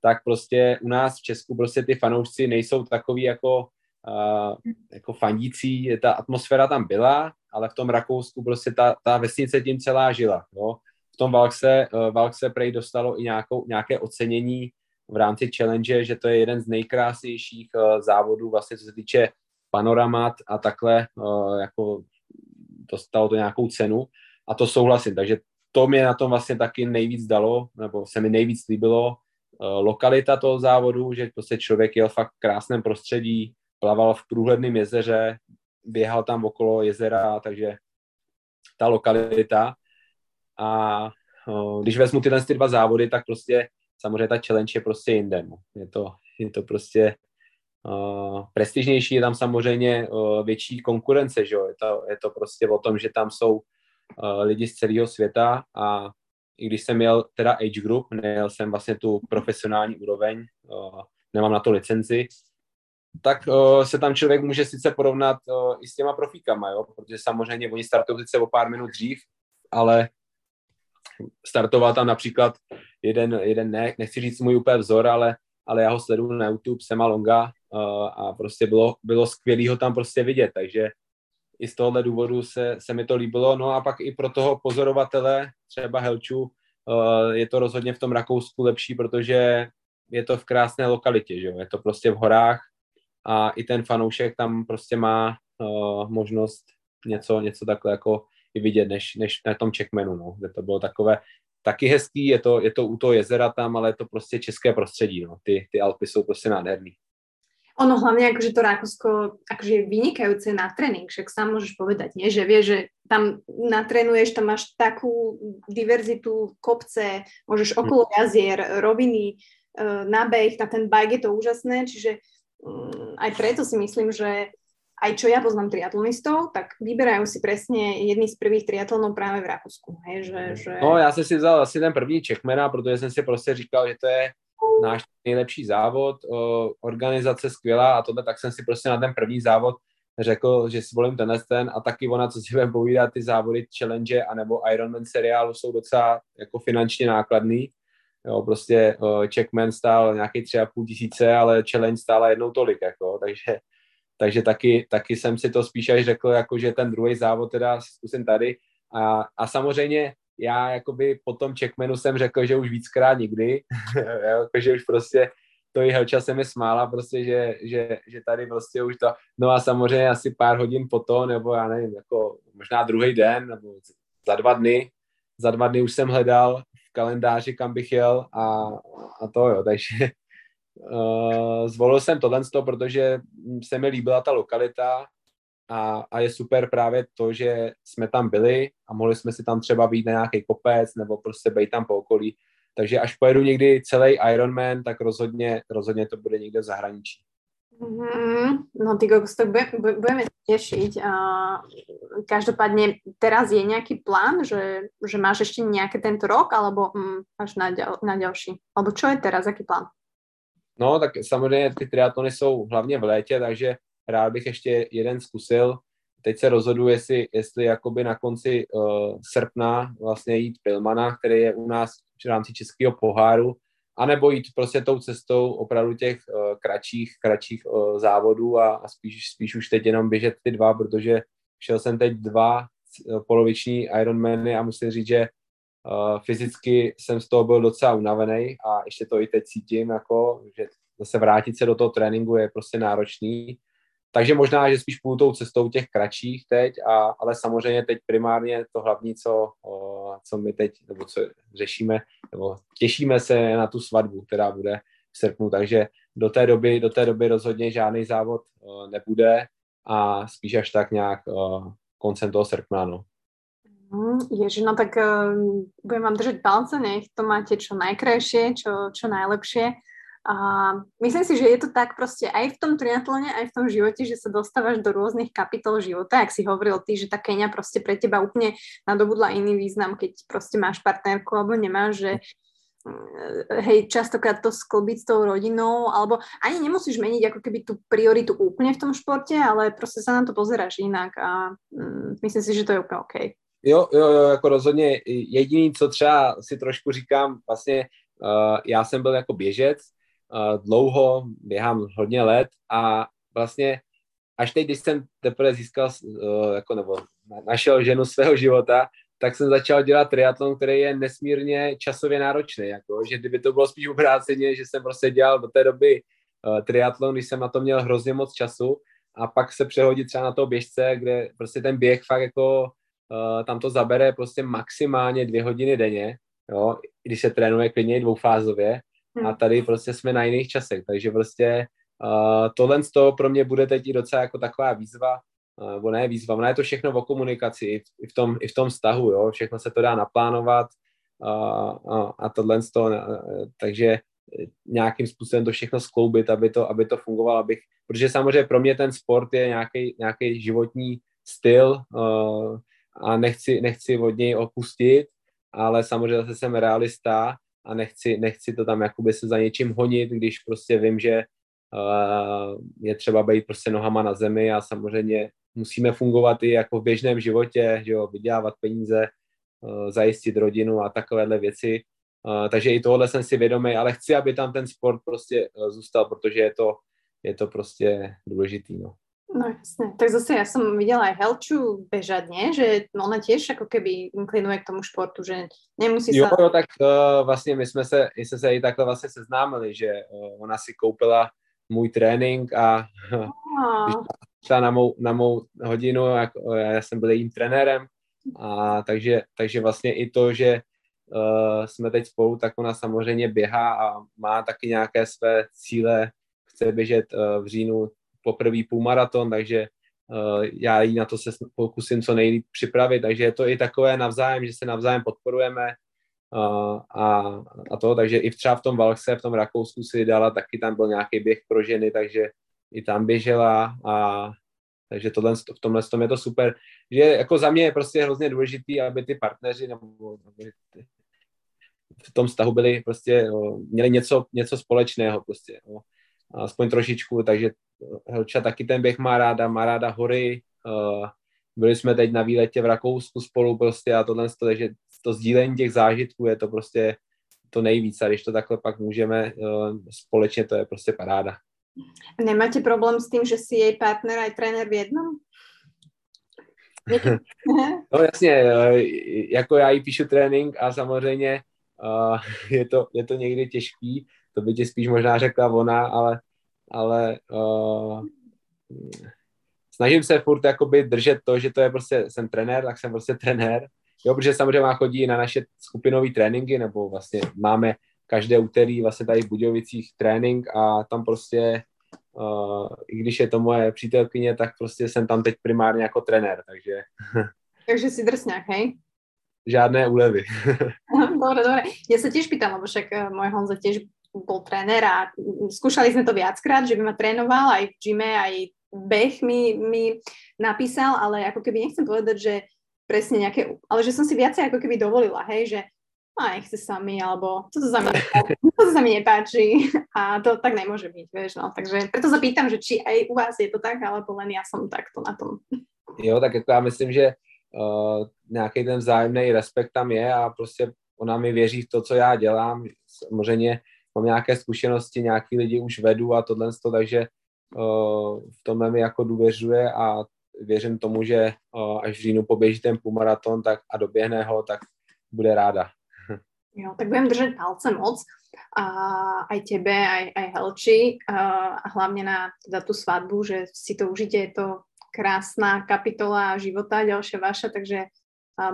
tak prostě u nás v Česku prostě ty fanoušci nejsou takový jako uh, jako fandící, ta atmosféra tam byla, ale v tom Rakousku prostě ta, ta vesnice tím celá žila. Jo. V tom Valkse, uh, Valkse prej dostalo i nějakou, nějaké ocenění v rámci challenge, že to je jeden z nejkrásnějších uh, závodů, vlastně co se týče panoramat a takhle, uh, jako dostalo to nějakou cenu a to souhlasím. Takže to mě na tom vlastně taky nejvíc dalo, nebo se mi nejvíc líbilo, uh, lokalita toho závodu, že prostě člověk jel fakt v krásném prostředí, plaval v průhledném jezeře, běhal tam okolo jezera, takže ta lokalita. A uh, když vezmu tyhle ty dva závody, tak prostě samozřejmě ta challenge je prostě jinde. No. Je, to, je to prostě uh, prestižnější, je tam samozřejmě uh, větší konkurence, že jo? Je, to, je to prostě o tom, že tam jsou uh, lidi z celého světa a i když jsem měl teda age group, nejel jsem vlastně tu profesionální úroveň, uh, nemám na to licenci, tak uh, se tam člověk může sice porovnat uh, i s těma profíkama, jo? protože samozřejmě oni startují sice o pár minut dřív, ale startoval tam například jeden, jeden ne, nechci říct můj úplně vzor, ale, ale já ho sleduju na YouTube, Sema Longa a prostě bylo, bylo skvělý ho tam prostě vidět, takže i z tohohle důvodu se, se mi to líbilo. No a pak i pro toho pozorovatele, třeba Helču, uh, je to rozhodně v tom Rakousku lepší, protože je to v krásné lokalitě, že jo? je to prostě v horách a i ten fanoušek tam prostě má uh, možnost něco, něco takhle jako i vidět, než, než na tom Checkmanu, no, kde to bylo takové taky hezký, je to, je to u toho jezera tam, ale je to prostě české prostředí, no. ty, ty Alpy jsou prostě nádherný. Ono hlavne akože to Rakúsko akože je vynikajúce na tréning, však sám môžeš povedať, nie? že vie, že tam natrenuješ, tam máš takú diverzitu kopce, môžeš hm. okolo jazier, roviny, e, nabeh, na ten bike je to úžasné, čiže mm, aj preto si myslím, že aj čo ja poznám triatlonistov, tak vyberajú si presne jedný z prvých triatlonov práve v Rakúsku. Hej, že, že... No, já jsem si vzal asi ten první Čechmena, protože jsem si prostě říkal, že to je náš nejlepší závod, organizace skvělá a tohle, tak jsem si prostě na ten první závod řekl, že si volím tenhle ten a taky ona, co si budeme povídat, ty závody challenge anebo Ironman seriálu jsou docela jako finančně nákladný. Jo, prostě Checkman stál nějaký tři a půl tisíce, ale challenge stála jednou tolik, jako, takže takže taky, taky jsem si to spíš až řekl, jako že ten druhý závod teda zkusím tady a, a samozřejmě já jakoby po tom checkmanu jsem řekl, že už víckrát nikdy, (laughs) jako, že už prostě to Helča se mi smála prostě, že, že, že tady prostě už to, no a samozřejmě asi pár hodin po to, nebo já nevím, jako možná druhý den, nebo za dva dny, za dva dny už jsem hledal v kalendáři, kam bych jel a, a to jo, takže Uh, (laughs) zvolil jsem tohle, protože se mi líbila ta lokalita a, a je super právě to, že jsme tam byli a mohli jsme si tam třeba být na nějaký kopec nebo prostě být tam po okolí. Takže až pojedu někdy celý Ironman, tak rozhodně, rozhodně to bude někde v zahraničí. Mm, no ty kokos, tak budeme tešiť. A každopádne teraz je nejaký plán, že, že máš ešte nejaký tento rok, alebo mm, až na, ďal, na ďalší? Alebo čo je teraz, aký plán? No, tak samozřejmě ty triatlony jsou hlavně v létě, takže rád bych ještě jeden zkusil. Teď se rozhoduji, jestli, jestli jakoby na konci uh, srpna vlastně jít Pilmana, který je u nás v rámci českého poháru, anebo jít prostě tou cestou opravdu těch uh, kratších, kratších uh, závodů a, a spíš, spíš už teď jenom běžet ty dva, protože šel jsem teď dva poloviční Ironmany a musím říct, že Uh, fyzicky jsem z toho byl docela unavený a ještě to i teď cítím, jako, že zase vrátit se do toho tréninku je prostě náročný. Takže možná, že spíš půjdu tou cestou těch kratších teď, a, ale samozřejmě teď primárně to hlavní, co, o, co my teď, nebo co řešíme, nebo těšíme se na tu svatbu, která bude v srpnu, takže do té doby, do té doby rozhodně žádný závod o, nebude a spíš až tak nějak o, koncem toho srpna, no. Mm, Ježi, no tak uh, budem vám držať palce, nech to máte čo najkrajšie, čo, čo najlepšie. A myslím si, že je to tak proste aj v tom triatlone, aj v tom živote, že sa dostávaš do rôznych kapitol života, ak si hovoril ty, že tá Kenia proste pre teba úplne nadobudla iný význam, keď proste máš partnerku alebo nemáš, že mm, hej, častokrát to sklbiť s tou rodinou, alebo ani nemusíš meniť ako keby tú prioritu úplne v tom športe, ale proste sa na to pozeráš inak a mm, myslím si, že to je úplne OK. Jo, jo, jo, jako rozhodně jediný, co třeba si trošku říkám, vlastně uh, já jsem byl jako běžec, dlouho, běhám hodně let a vlastně až teď, když jsem teprve získal, uh, jako nebo našel ženu svého života, tak jsem začal dělat triatlon, který je nesmírně časově náročný. Jako, že kdyby to bylo spíš obráceně, že jsem prostě dělal do té doby uh, triatlon, když jsem na to měl hrozně moc času a pak se přehodit třeba na toho běžce, kde prostě ten běh fakt jako uh, tam to zabere prostě maximálně dvě hodiny denně, jo, když se trénuje klidně dvoufázově a hmm. tady prostě jsme na jiných časech, takže prostě uh, tohle z toho pro mě bude teď i docela jako taková výzva, uh, nebo ne výzva, ona je to všechno o komunikaci, i v, i v, tom, i v tom vztahu, jo, všechno se to dá naplánovat uh, uh, a tohle z toho, uh, takže nějakým způsobem to všechno skloubit, aby to, aby to fungovalo, abych, protože samozřejmě pro mě ten sport je nějaký, nějaký životní styl uh, a nechci, nechci od něj opustit, ale samozřejmě zase jsem realista a nechci, nechci to tam jakoby se za něčím honit, když prostě vím, že uh, je třeba být prostě nohama na zemi a samozřejmě musíme fungovat i jako v běžném životě, že jo, vydělávat peníze, uh, zajistit rodinu a takovéhle věci. Uh, takže i tohle jsem si vědomý, ale chci, aby tam ten sport prostě uh, zůstal, protože je to, je to prostě důležitý, no. No jasne. Tak zase ja som videla aj Helču bežať, nie? Že ona tiež ako keby inklinuje k tomu športu, že nemusí jo, sa... Jo, tak uh, vlastně my jsme se, my jsme se i takhle vlastně seznámili, že uh, ona si koupila můj trénink a uh, (laughs) šla na mou, na mou hodinu, jak, já jsem byl jejím trenérem, a takže, takže vlastně i to, že uh, jsme teď spolu, tak ona samozřejmě běhá a má taky nějaké své cíle, chce běžet uh, v říjnu poprvé půlmaraton, takže uh, já jí na to se pokusím co nejlíp připravit, takže je to i takové navzájem, že se navzájem podporujeme uh, a, a to, takže i třeba v tom Valkse, v tom Rakousku si dala, taky tam byl nějaký běh pro ženy, takže i tam běžela a takže tohle, v tomhle tom je to super, že jako za mě je prostě hrozně důležitý, aby ty partneři nebo v tom vztahu byli prostě, no, měli něco, něco společného prostě, no, aspoň trošičku, takže Helča taky ten běh má ráda, má ráda hory, uh, byli jsme teď na výletě v Rakousku spolu prostě a tohle, takže to sdílení těch zážitků je to prostě to nejvíc a když to takhle pak můžeme uh, společně, to je prostě paráda. Nemáte problém s tím, že si jej partner a trenér v jednom? (laughs) no jasně, jako já jí píšu trénink a samozřejmě je, to, je to někdy těžký, to by ti spíš možná řekla ona, ale ale uh, snažím se furt jakoby držet to, že to je prostě, jsem trenér, tak jsem prostě trenér, jo, protože samozřejmě chodí na naše skupinové tréninky, nebo vlastně máme každé úterý vlastně tady v Budějovicích trénink a tam prostě, uh, i když je to moje přítelkyně, tak prostě jsem tam teď primárně jako trenér, takže... (laughs) Takže si drsňák, hej? Žádné úlevy. (laughs) dobre, dobre. Ja sa tiež pýtam, lebo však uh, môj Honza tiež bol tréner a skúšali sme to viackrát, že by ma trénoval aj v gyme, aj beh mi, mi napísal, ale ako keby nechcem povedať, že presne nejaké, ale že som si viacej ako keby dovolila, hej, že a nechce sa mi, alebo to za mi, (laughs) to sa mi nepáči a to tak nemôže byť, vieš, no, takže preto sa pýtam, že či aj u vás je to tak, alebo len ja som takto na tom. Jo, tak jako já myslím, že uh, nějaký ten vzájemný respekt tam je a prostě ona mi věří v to, co já dělám. Samozřejmě mám nějaké zkušenosti, nějaký lidi už vedu a tohle, takže uh, v tomhle mi jako důvěřuje a věřím tomu, že uh, až v říjnu poběží ten půlmaraton tak, a doběhne ho, tak bude ráda. (laughs) Jo, tak budem držet palce moc a aj tebe, aj, aj Helči a hlavne na teda tú svadbu, že si to užite, je to krásna kapitola života, ďalšia vaša, takže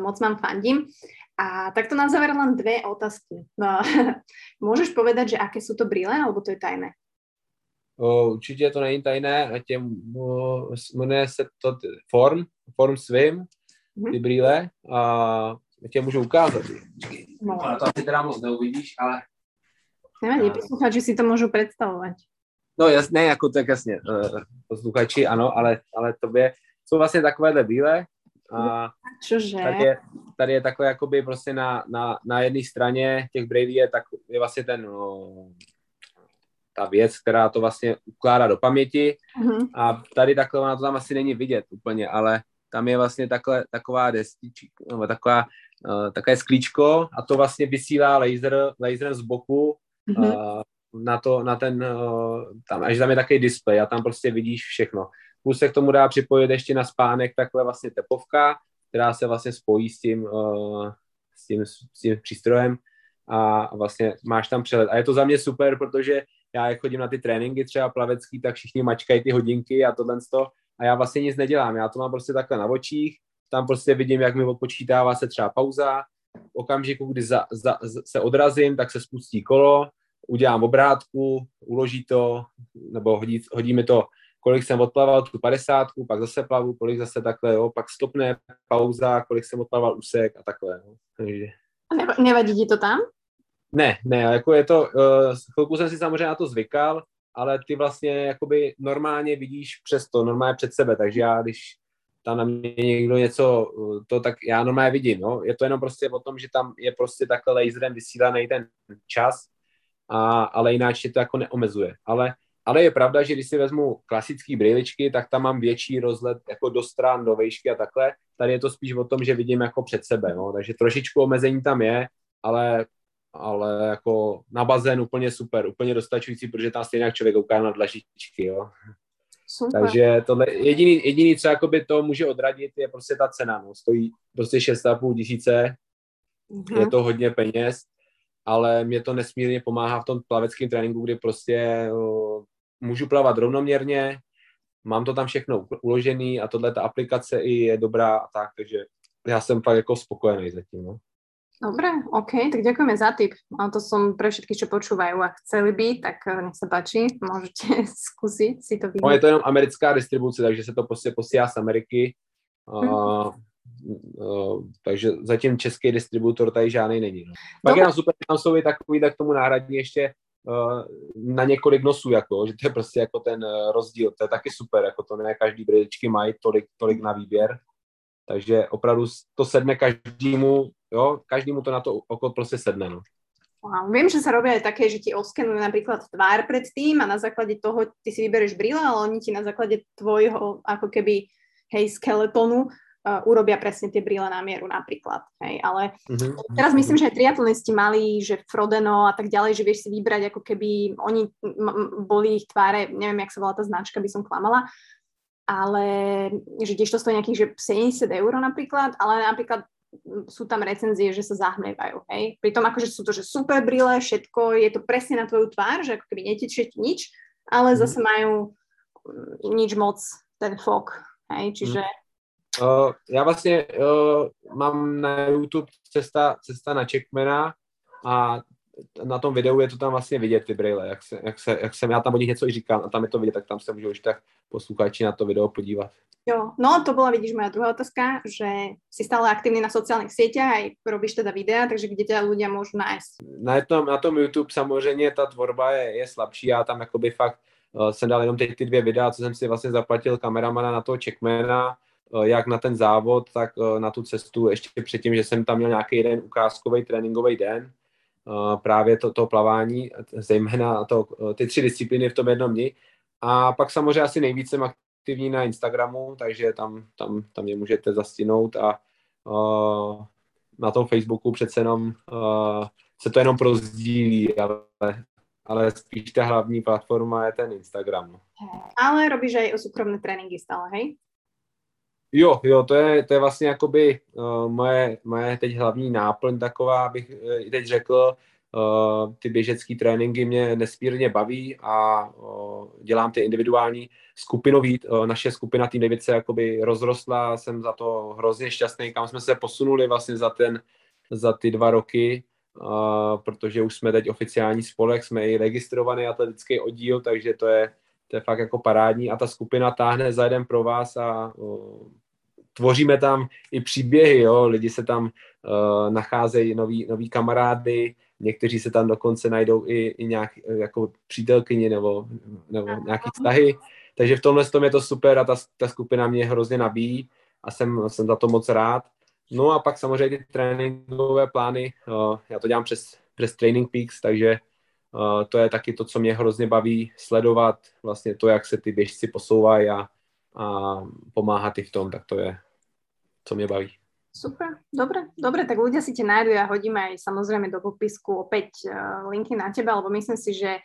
moc vám fandím. A takto na záver len dve otázky. No, (laughs) môžeš povedať, že aké sú to brýle, alebo to je tajné? O, určitě to není tajné, tě, jmenuje se to Form, Form Swim, mhm. ty brýle, a tě můžu ukázat. No. Ale to asi teda moc neuvidíš, ale... Nevadí, posluchači si to můžu představovat. No jasně, jako tak jasně, posluchači ano, ale, ale tobě jsou vlastně takovéhle brýle, a Čože? Tady je, tady je takové jakoby prostě na, na, na jedné straně těch brailí je, tak, je vlastně ten no, ta věc, která to vlastně ukládá do paměti uh-huh. a tady takhle ona to tam asi není vidět úplně, ale tam je vlastně takhle, taková destičí, nebo taková, uh, takové sklíčko a to vlastně vysílá laser, laserem z boku uh-huh. uh, na to, na ten, uh, tam, až tam je takový displej a tam prostě vidíš všechno. Plus se k tomu dá připojit ještě na spánek takhle vlastně tepovka, která se vlastně spojí s tím, uh, s tím, s tím přístrojem a vlastně máš tam přehled. A je to za mě super, protože já jak chodím na ty tréninky třeba plavecký, tak všichni mačkají ty hodinky a tohle to a já vlastně nic nedělám. Já to mám prostě takhle na očích, tam prostě vidím, jak mi odpočítává se třeba pauza, v okamžiku, kdy za, za, se odrazím, tak se spustí kolo, udělám obrátku, uloží to, nebo hodí, hodí mi to, kolik jsem odplaval tu padesátku, pak zase plavu, kolik zase takhle, jo, pak stopne, pauza, kolik jsem odplaval úsek a takhle. Jo. Takže... Nevadí ti to tam? Ne, ne, jako je to, uh, chvilku jsem si samozřejmě na to zvykal, ale ty vlastně jakoby normálně vidíš přes to, normálně před sebe, takže já když tam na mě někdo něco, to tak já normálně vidím, no. Je to jenom prostě o tom, že tam je prostě takhle laserem vysílaný ten čas, a, ale jinak to jako neomezuje. Ale, ale je pravda, že když si vezmu klasické brýličky, tak tam mám větší rozhled jako do stran, do vejšky a takhle. Tady je to spíš o tom, že vidím jako před sebe, no. Takže trošičku omezení tam je, ale ale jako na bazén úplně super, úplně dostačující, protože tam stejně jak člověk kouká na dlažičky, jo. Super. Takže tohle, jediný, jediný, co jakoby to může odradit, je prostě ta cena, no. Stojí prostě 6,5 tisíce, mm-hmm. je to hodně peněz, ale mě to nesmírně pomáhá v tom plaveckém tréninku, kdy prostě můžu plavat rovnoměrně, mám to tam všechno uložený a tohle ta aplikace i je dobrá a tak, takže já jsem fakt jako spokojený zatím, no. Dobre, OK, tak ďakujeme za tip. A to som pre všetkých, čo počúvajú a chceli by, tak eh, nech sa páči, môžete skúsiť (laughs) si to vidieť. No, je to jenom americká distribuce, takže se to prostě posílá z Ameriky. Uh, uh, takže zatím český distributor tady žádný není. No. Pak je super, tam jsou i takový, tak tomu náhradní ještě na několik nosů, jako, že to je prostě jako ten rozdíl, to je taky super, jako to ne každý brýličky mají tolik, tolik na výběr, takže opravdu to sedne každému Jo, každému to na to oko prostě sedne. No. Wow. Viem, že robia aj také, že ti oskenujú napríklad tvár pred tým a na základe toho ty si vybereš brýle, ale oni ti na základe tvojho ako keby hej, skeletonu uh, urobia presne tie brýle na mieru napríklad. Hej, ale uh-huh. teraz myslím, že aj triatlonisti mali, že Frodeno a tak ďalej, že vieš si vybrať ako keby oni boli ich tváre, neviem, jak sa volá tá značka, by som klamala, ale že tiež to stojí nejakých že 70 eur napríklad, ale napríklad sú tam recenzie, že sa zahmlievajú, hej. Pritom akože sú to, že super brýle, všetko, je to presne na tvoju tvár, že ako keby netečie ti nič, ale mm. zase majú mm, nič moc ten fok, hej, čiže... Uh, já vlastně uh, mám na YouTube cesta, cesta na Checkmana a na tom videu je to tam vlastně vidět, ty brýle, jak, se, jak, se, jak jsem, já tam o nich něco i říkám a tam je to vidět, tak tam se můžou už tak posluchači na to video podívat. Jo, no to bola, vidíš, moja druhá otázka, že si stále aktívny na sociálnych sieťach, aj robíš teda videa, takže kde ťa ľudia môžu nájsť? Na tom, na tom YouTube samozřejmě ta tvorba je, je slabší, já tam jakoby fakt uh, jsem dal jenom ty, ty dvě videa, co jsem si vlastně zaplatil kameramana na toho Checkmana, jak na ten závod, tak uh, na tu cestu, ještě předtím, že jsem tam měl nějaký jeden ukázkový tréninkový den, uh, právě to, to plavání, zejména to, ty tři disciplíny v tom jednom dni. A pak samozřejmě asi nejvíc jsem aktivní na Instagramu, takže tam, tam, tam mě můžete zastinout a uh, na tom Facebooku přece jenom uh, se to jenom prozdílí, ale, ale spíš ta hlavní platforma je ten Instagram. No. Ale robíš aj o súkromné tréninky stále, hej? Jo, jo, to je, to je vlastně jakoby uh, moje, moje teď hlavní náplň taková, bych uh, teď řekl, Uh, ty běžecké tréninky mě nesmírně baví a uh, dělám ty individuální skupinový. Uh, naše skupina tým David se jakoby rozrostla, jsem za to hrozně šťastný, kam jsme se posunuli vlastně za, ten, za ty dva roky, protože už jsme teď oficiální spolek, jsme i registrovaný atletický oddíl, takže to je, to je fakt jako parádní a ta skupina táhne za jeden pro vás a tvoříme tam i příběhy, jo? lidi se tam uh, nacházejí, noví, noví kamarády, někteří se tam dokonce najdou i, i nějak jako přítelkyni nebo, nebo nějaký vztahy, takže v tomhle tom je to super a ta, ta skupina mě hrozně nabíjí a jsem, jsem za to moc rád. No a pak samozřejmě ty tréninkové plány, uh, já to dělám přes, přes Training Peaks, takže uh, to je taky to, co mě hrozně baví sledovat, vlastně to, jak se ty běžci posouvají a, a pomáhat i v tom, tak to je, co mě baví. Super, dobre, dobre, tak ľudia si te nájdu, ja hodím aj samozrejme do popisku opäť uh, linky na teba, lebo myslím si, že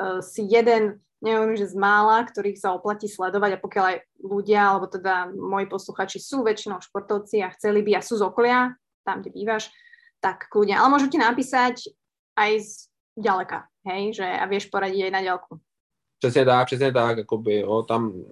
uh, si jeden neviem, že z mála, ktorých sa oplatí sledovať a pokiaľ aj ľudia, alebo teda moji posluchači sú väčšinou športovci a chceli by a sú z okolia, tam, kde bývaš, tak kľudne. Ale môžu ti napísať aj z ďaleka, hej, že a vieš poradiť aj na ďalku. Přesně tak, přesně tak, jakoby, jo, tam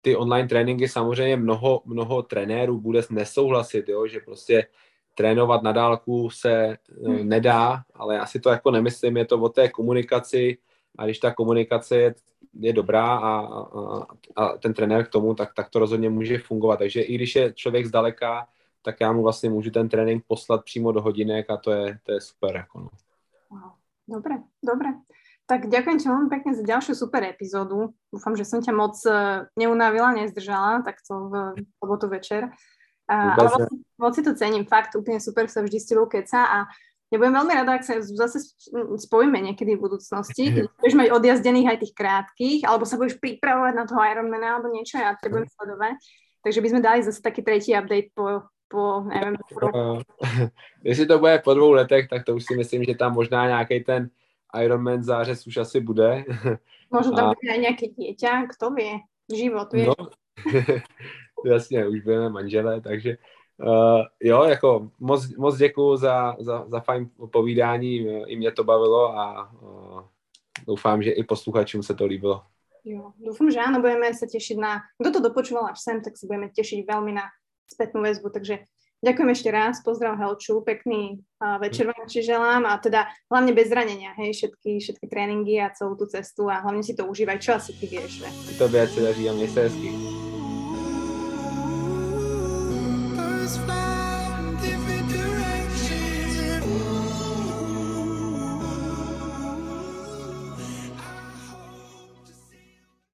ty online tréninky samozřejmě mnoho, mnoho trenérů bude nesouhlasit, jo, že prostě trénovat na dálku se hmm. nedá, ale já si to jako nemyslím, je to o té komunikaci a když ta komunikace je, je dobrá a, a, a ten trenér k tomu, tak, tak to rozhodně může fungovat. Takže i když je člověk zdaleka, tak já mu vlastně můžu ten trénink poslat přímo do hodinek a to je, to je super. Jako no. Wow. Dobre, dobre. Tak ďakujem ti veľmi pekne za ďalšiu super epizódu. Dúfam, že som ťa moc e, neunavila, nezdržala takto v sobotu večer. Uh, ale moc, moc si to cením, fakt úplne super sa vždy s tebou keca a ja budem veľmi rada, ak sa zase spojíme niekedy v budúcnosti, keď (laughs) budeš mať odjazdených aj tých krátkých, alebo sa budeš pripravovať na toho Ironmana alebo niečo, ja to budem sledovať. Takže by sme dali zase taký tretí update po, po neviem. Po... (laughs) Jestli to bude po dvou letech, tak to už si myslím, že tam možná nějaký ten Ironman zářez už asi bude. (laughs) Možno tam bude aj nejaké dieťa, kto vie, život, vie. No, (laughs) jasně, už budeme manželé, takže uh, jo, jako moc, moc děkuju za, za, za fajn povídání, i mě to bavilo a uh, doufám, že i posluchačům se to líbilo. Jo, dúfam, že áno, budeme sa tešiť na, kto to dopočúval až sem, tak sa budeme tešiť veľmi na spätnú väzbu, takže Ďakujem ešte raz, pozdrav Helču, pekný uh, večer vám ešte želám a teda hlavne bez zranenia, hej, všetky, všetky tréninky a celú tú cestu a hlavne si to užívaj, čo asi ty vieš, že? To viac sa daří a hezky. First fly